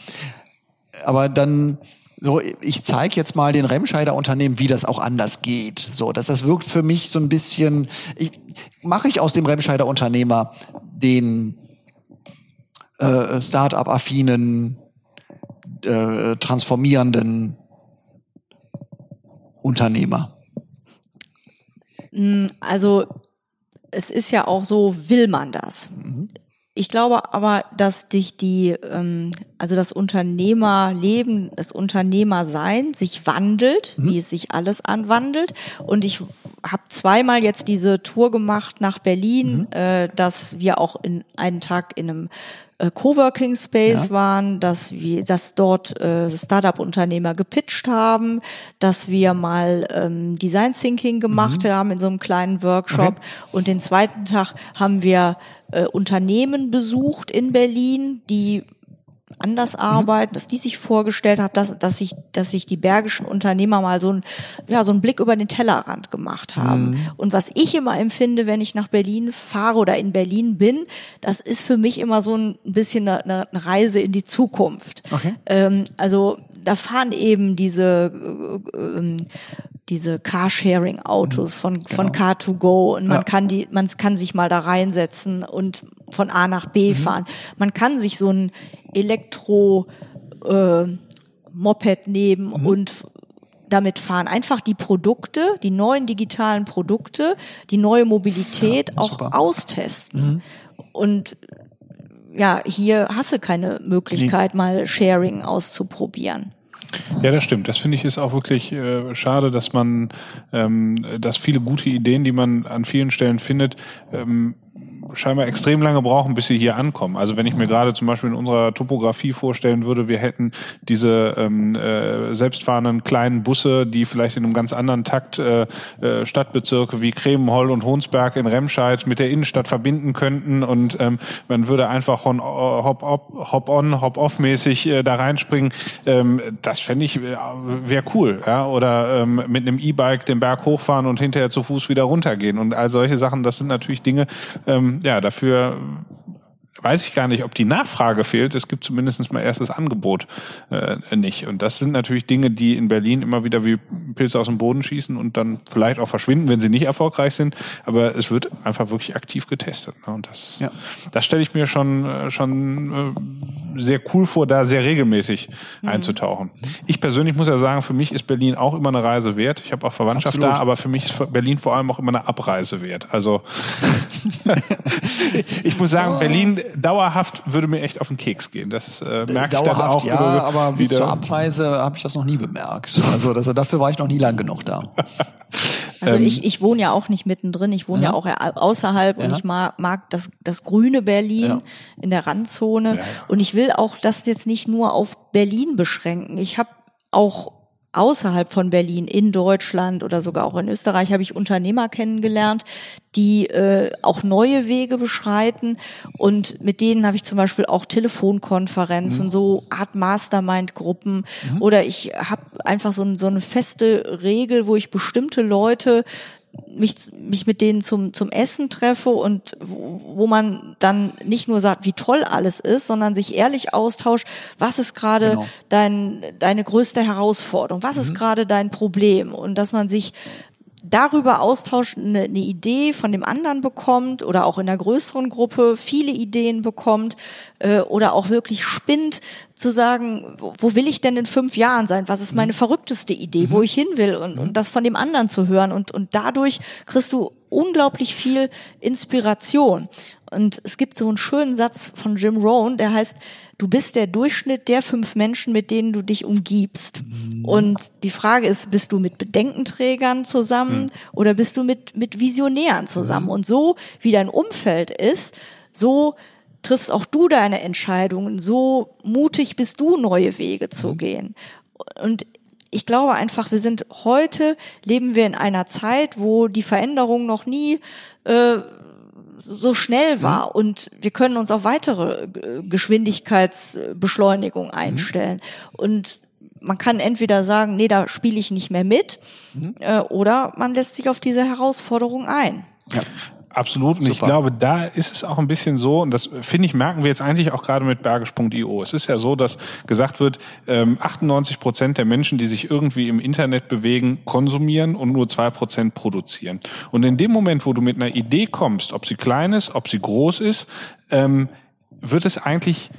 Aber dann, so, ich zeige jetzt mal den Remscheider Unternehmen, wie das auch anders geht. So, dass das wirkt für mich so ein bisschen, ich, mache ich aus dem Remscheider Unternehmer den äh, Start-up-affinen, äh, transformierenden Unternehmer. Also es ist ja auch so, will man das? Ich glaube aber, dass dich die, ähm, also das Unternehmerleben, das Unternehmersein sich wandelt, wie es sich alles anwandelt. Und ich habe zweimal jetzt diese Tour gemacht nach Berlin, äh, dass wir auch in einen Tag in einem äh, Coworking Space Ja. waren, dass wir, dass dort äh, Startup-Unternehmer gepitcht haben, dass wir mal ähm, Design Thinking gemacht haben in so einem kleinen Workshop. Und den zweiten Tag haben wir äh, Unternehmen besucht in Berlin, die anders arbeiten, dass die sich vorgestellt haben, dass, dass sich, dass sich die bergischen Unternehmer mal so ein, ja, so einen Blick über den Tellerrand gemacht haben. Und was ich immer empfinde, wenn ich nach Berlin fahre oder in Berlin bin, das ist für mich immer so ein bisschen eine, eine Reise in die Zukunft. Okay. Ähm, also da fahren eben diese äh, ähm, diese Carsharing-Autos von von Car2Go und man Ja. kann die man kann sich mal da reinsetzen und von A nach B fahren. Man kann sich so ein Elektro äh, Moped nehmen und f- damit fahren. Einfach die Produkte, die neuen digitalen Produkte, die neue Mobilität auch super. austesten. Und ja, hier hast du keine Möglichkeit, mal Sharing auszuprobieren. Ja, das stimmt. Das finde ich ist auch wirklich äh, schade, dass man, ähm, dass viele gute Ideen, die man an vielen Stellen findet, ähm, scheinbar extrem lange brauchen, bis sie hier ankommen. Also wenn ich mir gerade zum Beispiel in unserer Topografie vorstellen würde, wir hätten diese ähm, äh, selbstfahrenden kleinen Busse, die vielleicht in einem ganz anderen Takt äh, äh, Stadtbezirke wie Kremenholl und Hohnsberg in Remscheid mit der Innenstadt verbinden könnten und ähm, man würde einfach on, hop-on, hop-on, hop-off-mäßig äh, da reinspringen. Ähm, das fände ich äh, wäre cool. Ja? Oder ähm, mit einem E-Bike den Berg hochfahren und hinterher zu Fuß wieder runtergehen. Und all solche Sachen, das sind natürlich Dinge, ähm, ja, dafür weiß ich gar nicht, ob die Nachfrage fehlt. Es gibt zumindest mal erst das Angebot äh, nicht. Und das sind natürlich Dinge, die in Berlin immer wieder wie Pilze aus dem Boden schießen und dann vielleicht auch verschwinden, wenn sie nicht erfolgreich sind. Aber es wird einfach wirklich aktiv getestet. Ne? Und das, Ja. das stelle ich mir schon, äh, schon äh, sehr cool vor, da sehr regelmäßig einzutauchen. Ich persönlich muss ja sagen, für mich ist Berlin auch immer eine Reise wert. Ich habe auch Verwandtschaft Absolut. da, aber für mich ist Berlin vor allem auch immer eine Abreise wert. Also ich muss sagen, Berlin dauerhaft würde mir echt auf den Keks gehen. Das äh, merke ich dann Dauerhaft, auch. ja, immer aber bis wieder. zur Abreise habe ich das noch nie bemerkt. Also das, dafür war ich noch nie lang genug da. Also Ähm, ich, ich wohne ja auch nicht mittendrin, ich wohne ja, Ja. auch außerhalb und Ja. ich mag, mag das, das grüne Berlin Ja. in der Randzone. Ja. Und ich will auch das jetzt nicht nur auf Berlin beschränken. Ich habe auch außerhalb von Berlin, in Deutschland oder sogar auch in Österreich, habe ich Unternehmer kennengelernt, die äh, auch neue Wege beschreiten. Und mit denen habe ich zum Beispiel auch Telefonkonferenzen, so Art Mastermind-Gruppen. Oder ich habe einfach so, so eine feste Regel, wo ich bestimmte Leute mich, mich mit denen zum, zum Essen treffe und wo, wo man dann nicht nur sagt, wie toll alles ist, sondern sich ehrlich austauscht, was ist gerade Genau. dein, deine größte Herausforderung, was ist gerade dein Problem? Und dass man sich darüber austauscht, eine, eine Idee von dem anderen bekommt oder auch in der größeren Gruppe viele Ideen bekommt äh, oder auch wirklich spinnt, zu sagen, wo, wo will ich denn in fünf Jahren sein? Was ist meine verrückteste Idee, wo ich hin will? Und, und das von dem anderen zu hören. Und, und dadurch kriegst du unglaublich viel Inspiration. Und es gibt so einen schönen Satz von Jim Rohn, der heißt, du bist der Durchschnitt der fünf Menschen, mit denen du dich umgibst. Und die Frage ist, bist du mit Bedenkenträgern zusammen oder bist du mit, mit Visionären zusammen? Und so wie dein Umfeld ist, so triffst auch du deine Entscheidungen, so mutig bist du, neue Wege zu gehen. Und ich glaube einfach, wir sind heute, leben wir in einer Zeit, wo die Veränderung noch nie äh, so schnell war und wir können uns auf weitere äh, Geschwindigkeitsbeschleunigung einstellen. Und man kann entweder sagen, nee, da spiele ich nicht mehr mit, äh, oder man lässt sich auf diese Herausforderung ein. Ja. Absolut. Und Super. ich glaube, da ist es auch ein bisschen so, und das finde ich, merken wir jetzt eigentlich auch gerade mit bergisch.io. Es ist ja so, dass gesagt wird, ähm, 98 Prozent der Menschen, die sich irgendwie im Internet bewegen, konsumieren und nur zwei Prozent produzieren. Und in dem Moment, wo du mit einer Idee kommst, ob sie klein ist, ob sie groß ist, ähm, wird es eigentlich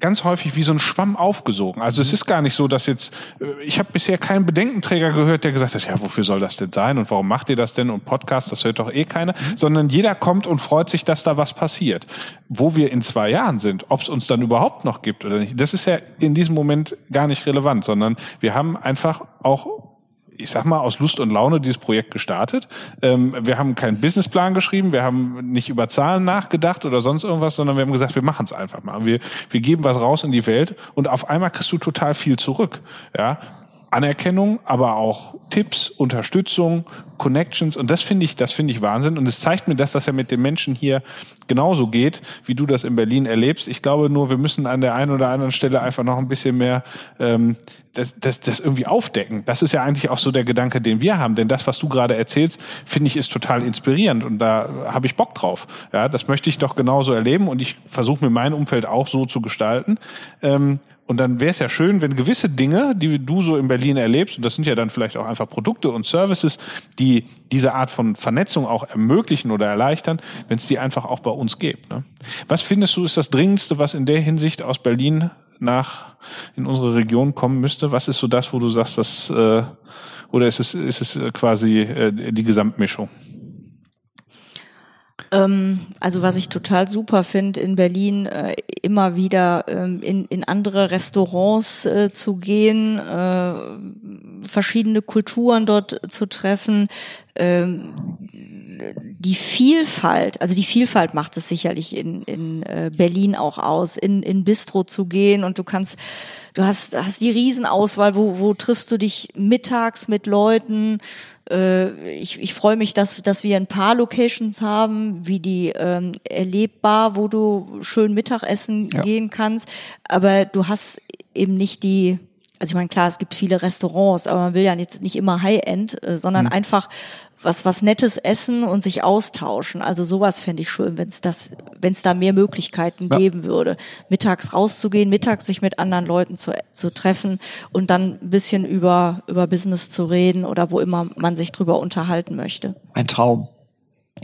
ganz häufig wie so ein Schwamm aufgesogen. Also es ist gar nicht so, dass jetzt, äh, ich habe bisher keinen Bedenkenträger gehört, der gesagt hat, ja, wofür soll das denn sein und warum macht ihr das denn und Podcast, das hört doch eh keiner, sondern jeder kommt und freut sich, dass da was passiert. Wo wir in zwei Jahren sind, ob es uns dann überhaupt noch gibt oder nicht, das ist ja in diesem Moment gar nicht relevant, sondern wir haben einfach auch ich sag mal, aus Lust und Laune dieses Projekt gestartet. Ähm, wir haben keinen Businessplan geschrieben, wir haben nicht über Zahlen nachgedacht oder sonst irgendwas, sondern wir haben gesagt, wir machen es einfach mal. Wir, wir geben was raus in die Welt und auf einmal kriegst du total viel zurück. Ja, Anerkennung, aber auch Tipps, Unterstützung, Connections und das finde ich, das finde ich Wahnsinn und es zeigt mir, dass das ja mit den Menschen hier genauso geht, wie du das in Berlin erlebst. Ich glaube nur, wir müssen an der einen oder anderen Stelle einfach noch ein bisschen mehr ähm, das, das, das irgendwie aufdecken. Das ist ja eigentlich auch so der Gedanke, den wir haben, denn das, was du gerade erzählst, finde ich, ist total inspirierend und da habe ich Bock drauf. Ja, das möchte ich doch genauso erleben und ich versuche mir mein Umfeld auch so zu gestalten. Ähm, und dann wäre es ja schön, wenn gewisse Dinge, die du so in Berlin erlebst, und das sind ja dann vielleicht auch einfach Produkte und Services, die diese Art von Vernetzung auch ermöglichen oder erleichtern, wenn es die einfach auch bei uns gibt. Ne? Was findest du ist das Dringendste, was in der Hinsicht aus Berlin nach in unsere Region kommen müsste? Was ist so das, wo du sagst, das äh, oder ist es ist es quasi äh, die Gesamtmischung? Ähm, also was ich total super finde, in Berlin äh, immer wieder ähm, in, in andere Restaurants äh, zu gehen, äh, verschiedene Kulturen dort zu treffen. Ähm, die Vielfalt, also die Vielfalt macht es sicherlich in, in äh, Berlin auch aus, in, in Bistro zu gehen und du kannst, du hast, hast die Riesenauswahl, wo, wo triffst du dich mittags mit Leuten. Äh, ich ich freue mich, dass, dass wir ein paar Locations haben, wie die ähm, Erlebbar, wo du schön Mittagessen Ja. gehen kannst, aber du hast eben nicht die also ich meine, klar, es gibt viele Restaurants, aber man will ja jetzt nicht immer High-End, äh, sondern einfach was was Nettes essen und sich austauschen. Also sowas fände ich schön, wenn es das, wenn es da mehr Möglichkeiten Ja. geben würde, mittags rauszugehen, mittags sich mit anderen Leuten zu, zu treffen und dann ein bisschen über über Business zu reden oder wo immer man sich drüber unterhalten möchte. Ein Traum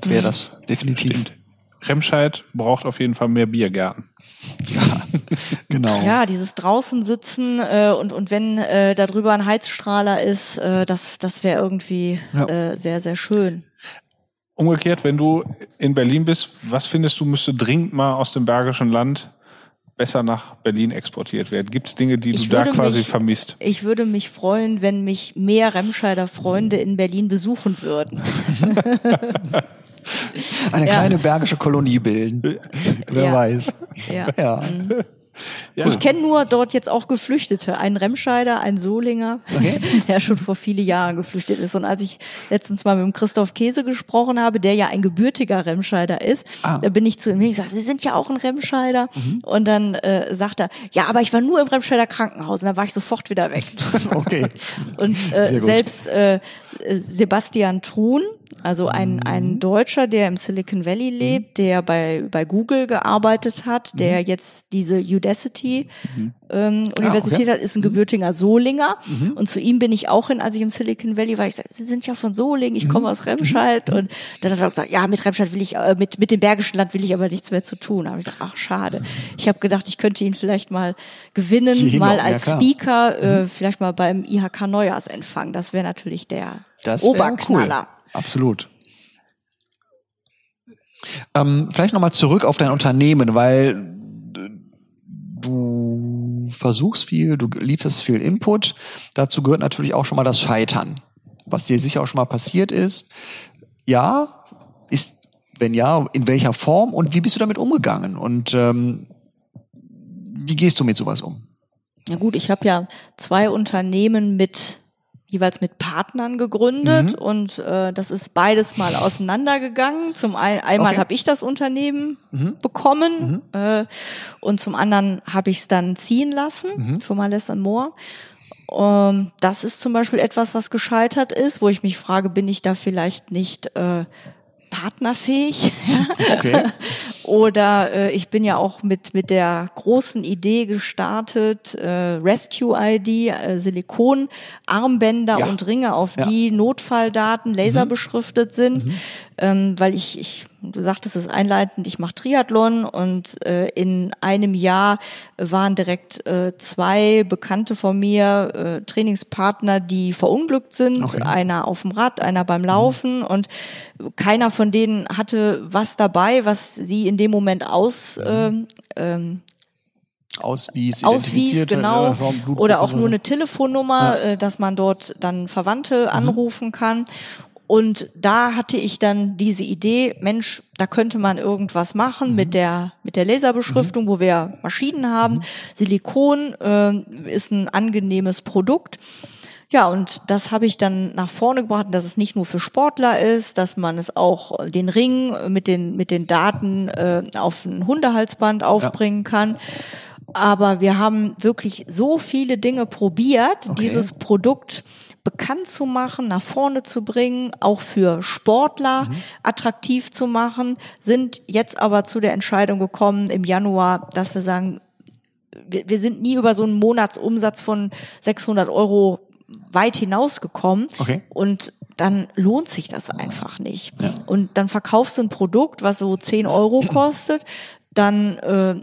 wäre das, definitiv. Stimmt. Remscheid braucht auf jeden Fall mehr Biergärten. Genau. Ja, dieses draußen sitzen äh, und und wenn äh, da drüber ein Heizstrahler ist, äh, das das wäre irgendwie Ja. äh, sehr sehr schön. Umgekehrt, wenn du in Berlin bist, was findest du, müsste dringend mal aus dem Bergischen Land besser nach Berlin exportiert werden? Gibt es Dinge, die du Ich da würde quasi mich- vermisst? Ich würde mich freuen, wenn mich mehr Remscheider Freunde in Berlin besuchen würden. Eine Ja. kleine bergische Kolonie bilden. Wer Ja. weiß. Ja. Ja. Ja. Ich kenne nur dort jetzt auch Geflüchtete, einen Remscheider, einen Solinger, der schon vor viele Jahren geflüchtet ist. Und als ich letztens mal mit dem Christoph Käse gesprochen habe, der ja ein gebürtiger Remscheider ist, Ah. da bin ich zu ihm hingegangen, Sie sind ja auch ein Remscheider. Und dann äh, sagt er, ja, aber ich war nur im Remscheider Krankenhaus und dann war ich sofort wieder weg. Okay. Und äh, selbst äh, Sebastian Truhn, also ein, Mhm. ein Deutscher, der im Silicon Valley lebt, der bei, bei Google gearbeitet hat, der jetzt diese Udacity ähm, Universität Mhm. Ah, okay. Mhm. hat, ist ein gebürtiger Solinger. Und zu ihm bin ich auch hin, als ich im Silicon Valley war. Ich sagte, Sie sind ja von Solingen, ich Mhm. komme aus Remscheid. Und dann hat er gesagt, ja, mit Remscheid will ich, äh, mit, mit dem Bergischen Land will ich aber nichts mehr zu tun. Da habe ich gesagt, ach, schade. Ich habe gedacht, ich könnte ihn vielleicht mal gewinnen, Hier mal noch, ja, als klar. Speaker, äh, vielleicht mal beim IHK Neujahrsempfang. Das wäre natürlich der Das Oberknaller. Cool. Absolut. Ähm, vielleicht nochmal zurück auf dein Unternehmen, weil du versuchst viel, du lieferst viel Input. Dazu gehört natürlich auch schon mal das Scheitern, was dir sicher auch schon mal passiert ist. Ja, ist, wenn ja, in welcher Form und wie bist du damit umgegangen? Und ähm, wie gehst du mit sowas um? Ja gut, ich habe ja zwei Unternehmen mit jeweils mit Partnern gegründet Mhm. und äh, das ist beides mal auseinandergegangen. Zum einen einmal Okay. habe ich das Unternehmen Mhm. bekommen äh, und zum anderen habe ich es dann ziehen lassen Mhm. für Malessa Moore. Ähm, das ist zum Beispiel etwas, was gescheitert ist, wo ich mich frage, bin ich da vielleicht nicht äh, partnerfähig. Okay. Oder äh, ich bin ja auch mit, mit der großen Idee gestartet, äh, Rescue ID, äh, Silikon-Armbänder Ja. und Ringe, auf Ja. die Notfalldaten laserbeschriftet sind, ähm, weil ich, ich, du sagtest es einleitend, ich mache Triathlon und äh, in einem Jahr waren direkt äh, zwei Bekannte von mir, äh, Trainingspartner, die verunglückt sind, Okay. einer auf dem Rad, einer beim Laufen und keiner von denen hatte was dabei, was sie in dem Moment aus ähm, ähm, Auswies, auswies, genau. äh, Oder auch nur eine Telefonnummer, Ja. äh, dass man dort dann Verwandte Mhm. anrufen kann. Und da hatte ich dann diese Idee, Mensch, da könnte man irgendwas Mhm. machen mit der mit der Laserbeschriftung, wo wir Maschinen haben. Mhm. Silikon äh, ist ein angenehmes Produkt. Ja, und das habe ich dann nach vorne gebracht, dass es nicht nur für Sportler ist, dass man es auch den Ring mit den mit den Daten äh, auf ein Hundehalsband aufbringen kann. Aber wir haben wirklich so viele Dinge probiert, dieses Produkt bekannt zu machen, nach vorne zu bringen, auch für Sportler attraktiv zu machen, sind jetzt aber zu der Entscheidung gekommen im Januar, dass wir sagen, wir, wir sind nie über so einen Monatsumsatz von 600 Euro weit hinausgekommen. Okay. Und dann lohnt sich das einfach nicht. Und dann verkaufst du ein Produkt, was so 10 Euro kostet, dann äh,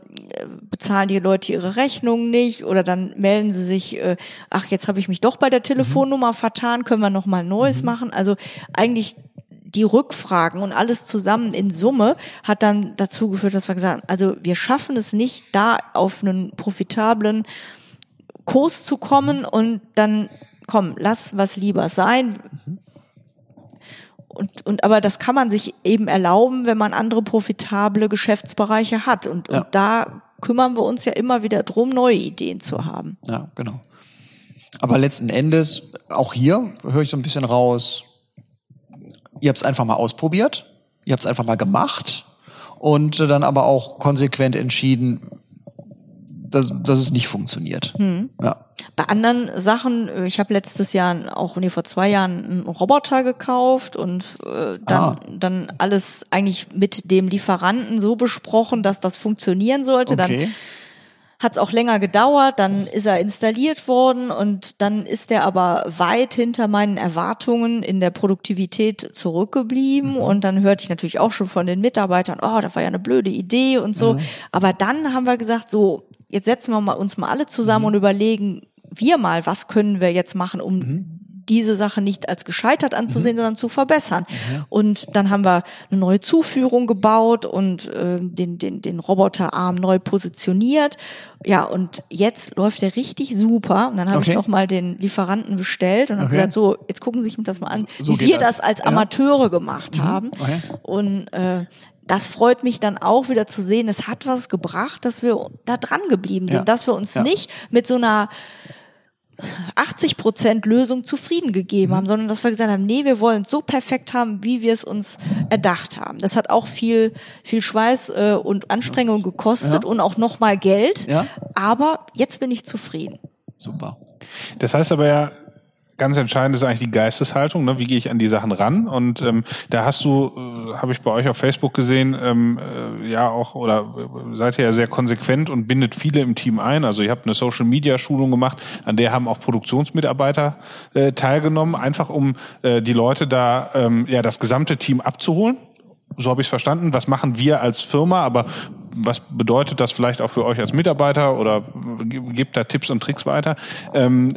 bezahlen die Leute ihre Rechnungen nicht oder dann melden sie sich, äh, ach, jetzt habe ich mich doch bei der Telefonnummer vertan, können wir noch mal Neues machen. Also eigentlich die Rückfragen und alles zusammen in Summe hat dann dazu geführt, dass wir gesagt haben, also wir schaffen es nicht, da auf einen profitablen Kurs zu kommen und dann komm, lass was lieber sein. Und, und aber das kann man sich eben erlauben, wenn man andere profitable Geschäftsbereiche hat. Und, Ja. und da kümmern wir uns ja immer wieder drum, neue Ideen zu haben. Ja, genau. Aber letzten Endes, auch hier höre ich so ein bisschen raus, ihr habt es einfach mal ausprobiert, ihr habt es einfach mal gemacht und dann aber auch konsequent entschieden, dass, dass es nicht funktioniert. Ja. Bei anderen Sachen, ich habe letztes Jahr auch, nee, vor zwei Jahren einen Roboter gekauft und äh, dann, Ah. dann alles eigentlich mit dem Lieferanten so besprochen, dass das funktionieren sollte. Dann Okay. hat es auch länger gedauert, dann ist er installiert worden und dann ist er aber weit hinter meinen Erwartungen in der Produktivität zurückgeblieben Mhm. und dann hörte ich natürlich auch schon von den Mitarbeitern, oh, das war ja eine blöde Idee und so. Aber dann haben wir gesagt, so, jetzt setzen wir mal, uns mal alle zusammen Mhm. und überlegen wir mal, was können wir jetzt machen, um Mhm. diese Sache nicht als gescheitert anzusehen, sondern zu verbessern. Und dann haben wir eine neue Zuführung gebaut und äh, den, den, den Roboterarm neu positioniert. Ja, und jetzt läuft der richtig super. Und dann habe Okay. ich nochmal den Lieferanten bestellt und habe Okay. gesagt, so, jetzt gucken Sie sich das mal an, So wie wir das. das als Ja. Amateure gemacht haben. Okay. Und äh, das freut mich dann auch wieder zu sehen, es hat was gebracht, dass wir da dran geblieben sind, Ja. dass wir uns Ja. nicht mit so einer 80 Prozent Lösung zufrieden gegeben haben, sondern dass wir gesagt haben, nee, wir wollen es so perfekt haben, wie wir es uns erdacht haben. Das hat auch viel, viel Schweiß äh, und Anstrengung gekostet Ja. und auch nochmal Geld. Ja. Aber jetzt bin ich zufrieden. Super. Das heißt aber ja, ganz entscheidend ist eigentlich die Geisteshaltung. Ne? Wie gehe ich an die Sachen ran? Und ähm, da hast du, äh, habe ich bei euch auf Facebook gesehen, ähm, äh, ja auch oder äh, seid ihr ja sehr konsequent und bindet viele im Team ein. Also ihr habt eine Social Media Schulung gemacht, an der haben auch Produktionsmitarbeiter äh, teilgenommen, einfach um äh, die Leute da ähm, ja das gesamte Team abzuholen. So habe ich es verstanden. Was machen wir als Firma? Aber was bedeutet das vielleicht auch für euch als Mitarbeiter oder ge- gebt da Tipps und Tricks weiter? Ähm,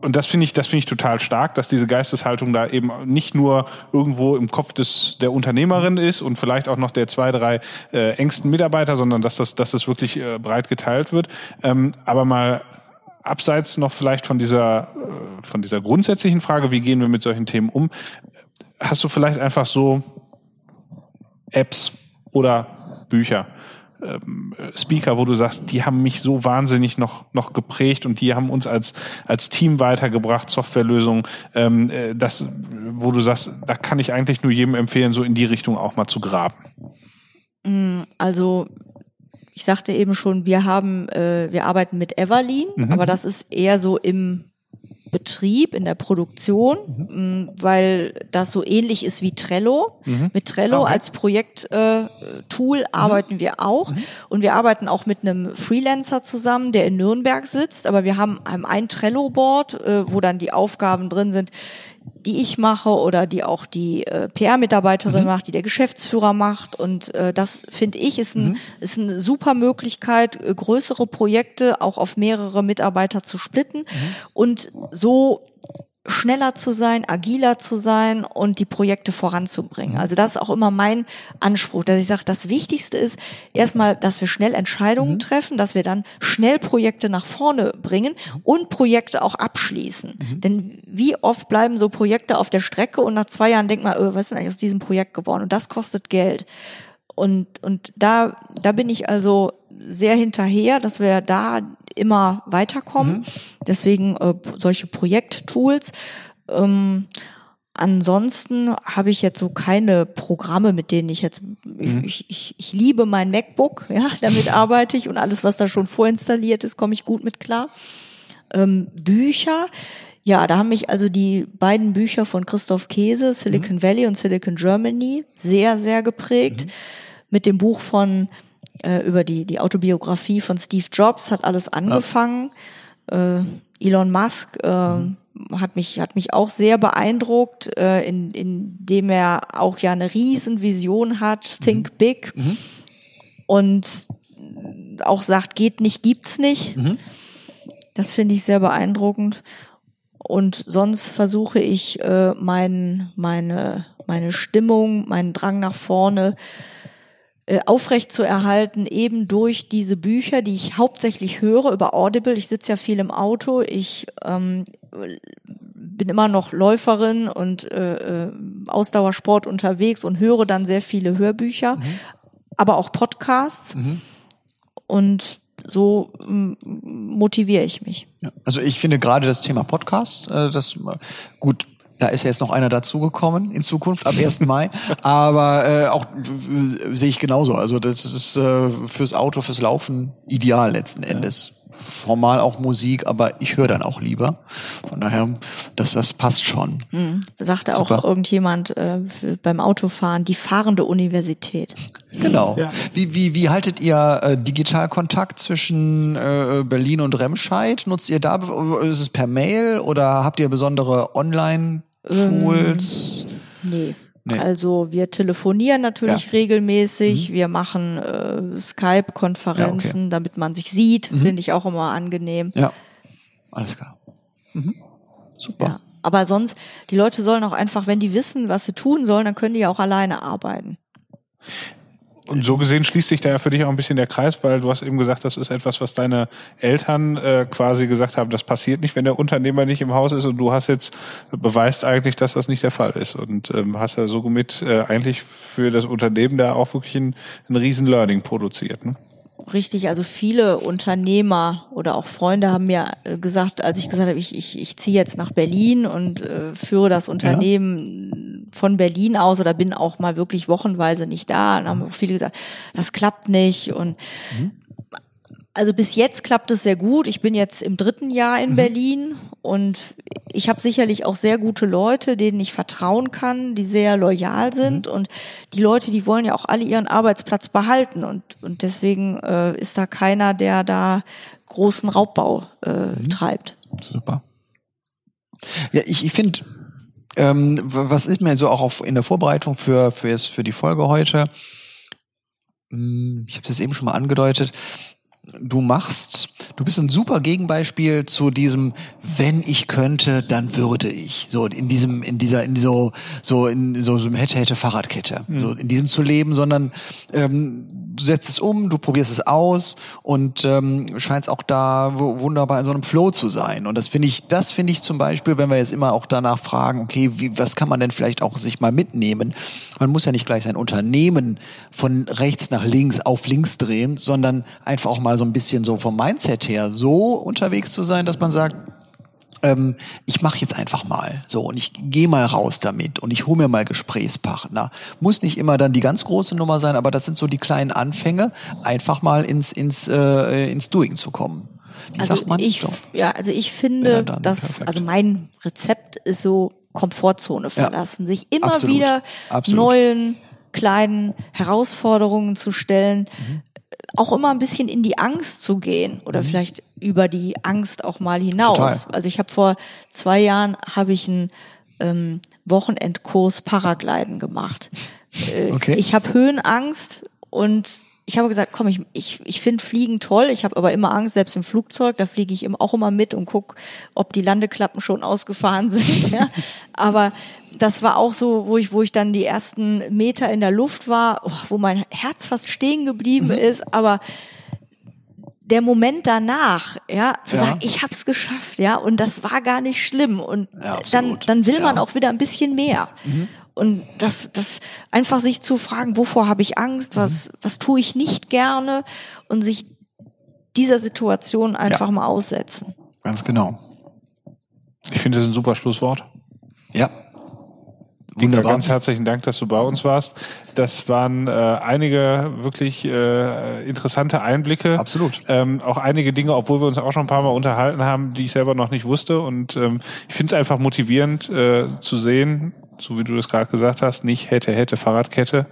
und das finde ich, das finde ich total stark, dass diese Geisteshaltung da eben nicht nur irgendwo im Kopf des der Unternehmerin ist und vielleicht auch noch der zwei, drei äh, engsten Mitarbeiter, sondern dass das, dass das wirklich äh, breit geteilt wird. Ähm, aber mal abseits noch vielleicht von dieser äh, von dieser grundsätzlichen Frage, wie gehen wir mit solchen Themen um? Hast du vielleicht einfach so Apps oder Bücher, ähm, Speaker, wo du sagst, die haben mich so wahnsinnig noch noch geprägt und die haben uns als als Team weitergebracht, Softwarelösungen, ähm, äh, das, wo du sagst, da kann ich eigentlich nur jedem empfehlen, so in die Richtung auch mal zu graben. Also ich sagte eben schon, wir haben, äh, wir arbeiten mit Everlean, Mhm. aber das ist eher so im Betrieb, in der Produktion, Mhm. mh, weil das so ähnlich ist wie Trello. Mit Trello Okay. Mhm. als Projekttool arbeiten wir auch. Und wir arbeiten auch mit einem Freelancer zusammen, der in Nürnberg sitzt. Aber wir haben haben ein Trello-Board, äh, wo dann die Aufgaben drin sind, die ich mache oder die auch die äh, PR-Mitarbeiterin macht, die der Geschäftsführer macht. Und äh, das finde ich ist, ein, ist eine super Möglichkeit, äh, größere Projekte auch auf mehrere Mitarbeiter zu splitten. Und so schneller zu sein, agiler zu sein und die Projekte voranzubringen. Also das ist auch immer mein Anspruch, dass ich sage, das Wichtigste ist erstmal, dass wir schnell Entscheidungen treffen, dass wir dann schnell Projekte nach vorne bringen und Projekte auch abschließen. Denn wie oft bleiben so Projekte auf der Strecke und nach zwei Jahren denkt man, äh, was ist denn eigentlich aus diesem Projekt geworden? Und das kostet Geld. Und, und da, da bin ich also sehr hinterher, dass wir da immer weiterkommen. Deswegen äh, solche Projekttools. Ähm, ansonsten habe ich jetzt so keine Programme, mit denen ich jetzt, ich, ich, ich liebe mein MacBook, ja, damit arbeite ich und alles, was da schon vorinstalliert ist, komme ich gut mit klar. Ähm, Bücher, ja, da haben mich also die beiden Bücher von Christoph Käse, Silicon Valley und Silicon Germany, sehr, sehr geprägt. Mit dem Buch von äh, über die, die Autobiografie von Steve Jobs hat alles angefangen. Äh, Elon Musk äh, hat mich hat mich auch sehr beeindruckt, äh, in, indem er auch ja eine riesen Vision hat, Think Big und auch sagt, geht nicht, gibt's nicht. Das finde ich sehr beeindruckend. Und sonst versuche ich äh, mein, meine, meine Stimmung, meinen Drang nach vorne aufrecht zu erhalten, eben durch diese Bücher, die ich hauptsächlich höre über Audible. Ich sitze ja viel im Auto. Ich ähm, bin immer noch Läuferin und äh, äh, Ausdauersport unterwegs und höre dann sehr viele Hörbücher, aber auch Podcasts. Und so ähm, motiviere ich mich. Also ich finde gerade das Thema Podcast, äh, das äh, gut, da ist ja jetzt noch einer dazugekommen in Zukunft ab 1. Mai, aber äh, auch äh, sehe ich genauso. Also das ist äh, fürs Auto, fürs Laufen ideal letzten Endes. Formal auch Musik, aber ich höre dann auch lieber. Von daher, das, das passt schon. Sagte auch Super. irgendjemand äh, beim Autofahren, die fahrende Universität. Genau. Ja. Wie, wie, wie haltet ihr äh, Digitalkontakt zwischen äh, Berlin und Remscheid? Nutzt ihr da, ist es per Mail oder habt ihr besondere Online-Tools? Nee. Nee. Also wir telefonieren natürlich Ja. Mhm. regelmäßig, wir machen äh, Skype-Konferenzen, damit man sich sieht, Mhm. finde ich auch immer angenehm. Ja, alles klar. Mhm. Super. Ja. Aber sonst, die Leute sollen auch einfach, wenn die wissen, was sie tun sollen, dann können die ja auch alleine arbeiten. Und so gesehen schließt sich da ja für dich auch ein bisschen der Kreis, weil du hast eben gesagt, das ist etwas, was deine Eltern äh, quasi gesagt haben, das passiert nicht, wenn der Unternehmer nicht im Haus ist und du hast jetzt beweist eigentlich, dass das nicht der Fall ist und ähm, hast ja somit äh, eigentlich für das Unternehmen da auch wirklich ein, ein riesen Learning produziert. Ne? Richtig, also viele Unternehmer oder auch Freunde haben mir äh, gesagt, als ich gesagt habe, ich, ich, ich ziehe jetzt nach Berlin und äh, führe das Unternehmen von Berlin aus oder bin auch mal wirklich wochenweise nicht da. Und haben auch viele gesagt, das klappt nicht. Und also bis jetzt klappt es sehr gut. Ich bin jetzt im dritten Jahr in Berlin und ich habe sicherlich auch sehr gute Leute, denen ich vertrauen kann, die sehr loyal sind und die Leute, die wollen ja auch alle ihren Arbeitsplatz behalten und und deswegen äh, ist da keiner, der da großen Raubbau äh, treibt. Super. Ja, ich, ich finde, ähm, was ist mir so auch auf, in der Vorbereitung für, für, jetzt, für die Folge heute, Hm, ich habe es eben schon mal angedeutet, du machst, du bist ein super Gegenbeispiel zu diesem, wenn ich könnte, dann würde ich. So in diesem, in dieser, in so, so in so, so einem hätte, hätte Fahrradkette. So in diesem zu leben, sondern ähm, du setzt es um, du probierst es aus und ähm, scheinst auch da wunderbar in so einem Flow zu sein. Und das finde ich, das finde ich zum Beispiel, wenn wir jetzt immer auch danach fragen, okay, wie, was kann man denn vielleicht auch sich mal mitnehmen? Man muss ja nicht gleich sein Unternehmen von rechts nach links auf links drehen, sondern einfach auch mal so ein bisschen so vom Mindset her so unterwegs zu sein, dass man sagt, ähm, ich mache jetzt einfach mal so und ich gehe mal raus damit und ich hole mir mal Gesprächspartner. Muss nicht immer dann die ganz große Nummer sein, aber das sind so die kleinen Anfänge, einfach mal ins ins äh, ins Doing zu kommen. Wie also sagt man? ich, So. ja, also ich Ja, finde, dass, also mein Rezept ist so Komfortzone verlassen, sich immer absolut. wieder Absolut. neuen kleinen Herausforderungen zu stellen, Mhm. Auch immer ein bisschen in die Angst zu gehen oder vielleicht über die Angst auch mal hinaus. Total. Also ich habe vor zwei Jahren habe ich einen ähm, Wochenendkurs Paragliden gemacht. Äh, Okay. Ich habe Höhenangst und ich habe gesagt, komm, ich, ich, ich finde Fliegen toll, ich habe aber immer Angst, selbst im Flugzeug, da fliege ich immer, auch immer mit und guck, ob die Landeklappen schon ausgefahren sind. Ja. Aber das war auch so, wo ich, wo ich dann die ersten Meter in der Luft war, oh, wo mein Herz fast stehen geblieben ist, aber der Moment danach, ja, zu Ja. sagen, ich hab's geschafft, ja, und das war gar nicht schlimm und Ja, dann dann will man Ja. Mhm. auch wieder ein bisschen mehr. Und das das einfach sich zu fragen, wovor habe ich Angst, Mhm. was was tue ich nicht gerne und sich dieser Situation einfach mal aussetzen. Ganz genau. Ich finde, das ist ein super Schlusswort. Ja. Wunderbar. ganz herzlichen Dank, dass du bei uns warst. Das waren äh, einige wirklich äh, interessante Einblicke. Absolut. Ähm, auch einige Dinge, obwohl wir uns auch schon ein paar Mal unterhalten haben, die ich selber noch nicht wusste. Und ähm, ich finde es einfach motivierend äh, zu sehen, so wie du das gerade gesagt hast, nicht hätte, hätte Fahrradkette,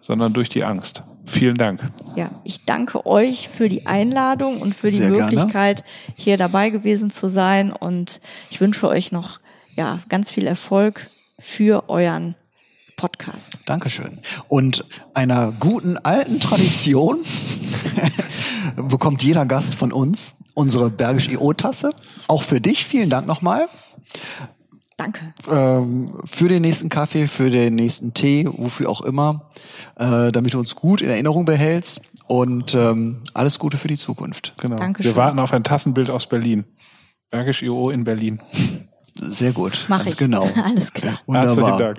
sondern durch die Angst. Vielen Dank. Ja, ich danke euch für die Einladung und für die Sehr gerne. Möglichkeit, hier dabei gewesen zu sein. Und ich wünsche euch noch ja ganz viel Erfolg für euren Podcast. Dankeschön. Und einer guten alten Tradition bekommt jeder Gast von uns unsere Bergisch EO-Tasse. Auch für dich. Vielen Dank nochmal. Danke. Ähm, für den nächsten Kaffee, für den nächsten Tee, wofür auch immer, äh, damit du uns gut in Erinnerung behältst. Und ähm, alles Gute für die Zukunft. Genau. Dankeschön. Wir warten auf ein Tassenbild aus Berlin. Bergisch IO in Berlin. Sehr gut. Mach Ganz ich. genau. Alles klar. Herzlichen Wunderbar. Dank.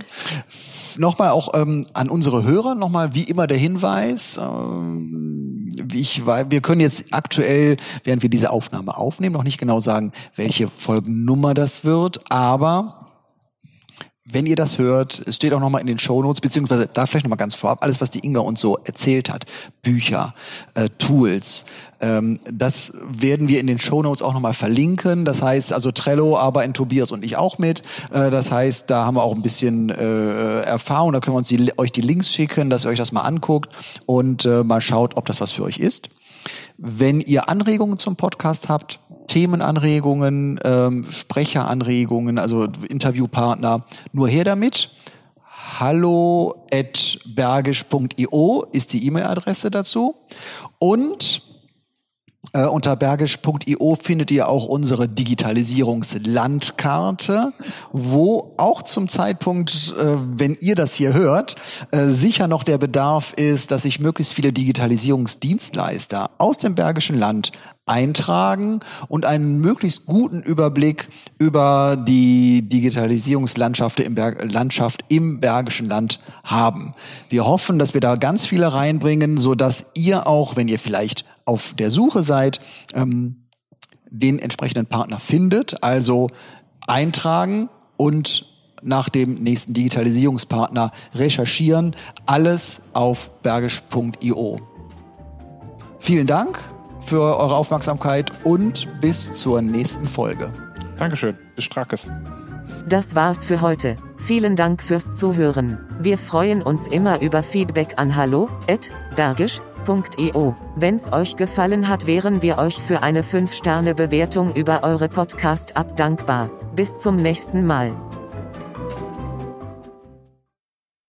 Nochmal auch ähm, an unsere Hörer nochmal wie immer der Hinweis. Ähm, wie ich, wir können jetzt aktuell, während wir diese Aufnahme aufnehmen, noch nicht genau sagen, welche Folgennummer das wird, aber wenn ihr das hört, es steht auch nochmal in den Shownotes, beziehungsweise da vielleicht nochmal ganz vorab, alles, was die Inga uns so erzählt hat, Bücher, äh, Tools, ähm, das werden wir in den Shownotes auch nochmal verlinken. Das heißt, also Trello arbeiten Tobias und ich auch mit. Äh, das heißt, da haben wir auch ein bisschen äh, Erfahrung, da können wir uns die, euch die Links schicken, dass ihr euch das mal anguckt und äh, mal schaut, ob das was für euch ist. Wenn ihr Anregungen zum Podcast habt, Themenanregungen, ähm, Sprecheranregungen, also Interviewpartner, nur her damit. Hallo at bergisch.io ist die E-Mail-Adresse dazu. Und äh, unter bergisch.io findet ihr auch unsere Digitalisierungslandkarte, wo auch zum Zeitpunkt, äh, wenn ihr das hier hört, äh, sicher noch der Bedarf ist, dass sich möglichst viele Digitalisierungsdienstleister aus dem Bergischen Land eintragen und einen möglichst guten Überblick über die Digitalisierungslandschaft im, Berg, Landschaft im Bergischen Land haben. Wir hoffen, dass wir da ganz viele reinbringen, so dass ihr auch, wenn ihr vielleicht auf der Suche seid, ähm, den entsprechenden Partner findet. Also eintragen und nach dem nächsten Digitalisierungspartner recherchieren. Alles auf bergisch.io. Vielen Dank für eure Aufmerksamkeit und bis zur nächsten Folge. Dankeschön. Bis Strackes. Das war's für heute. Vielen Dank fürs Zuhören. Wir freuen uns immer über Feedback an hallo@bergisch.io. Wenn's euch gefallen hat, wären wir euch für eine 5-Sterne-Bewertung über eure Podcast-App dankbar. Bis zum nächsten Mal.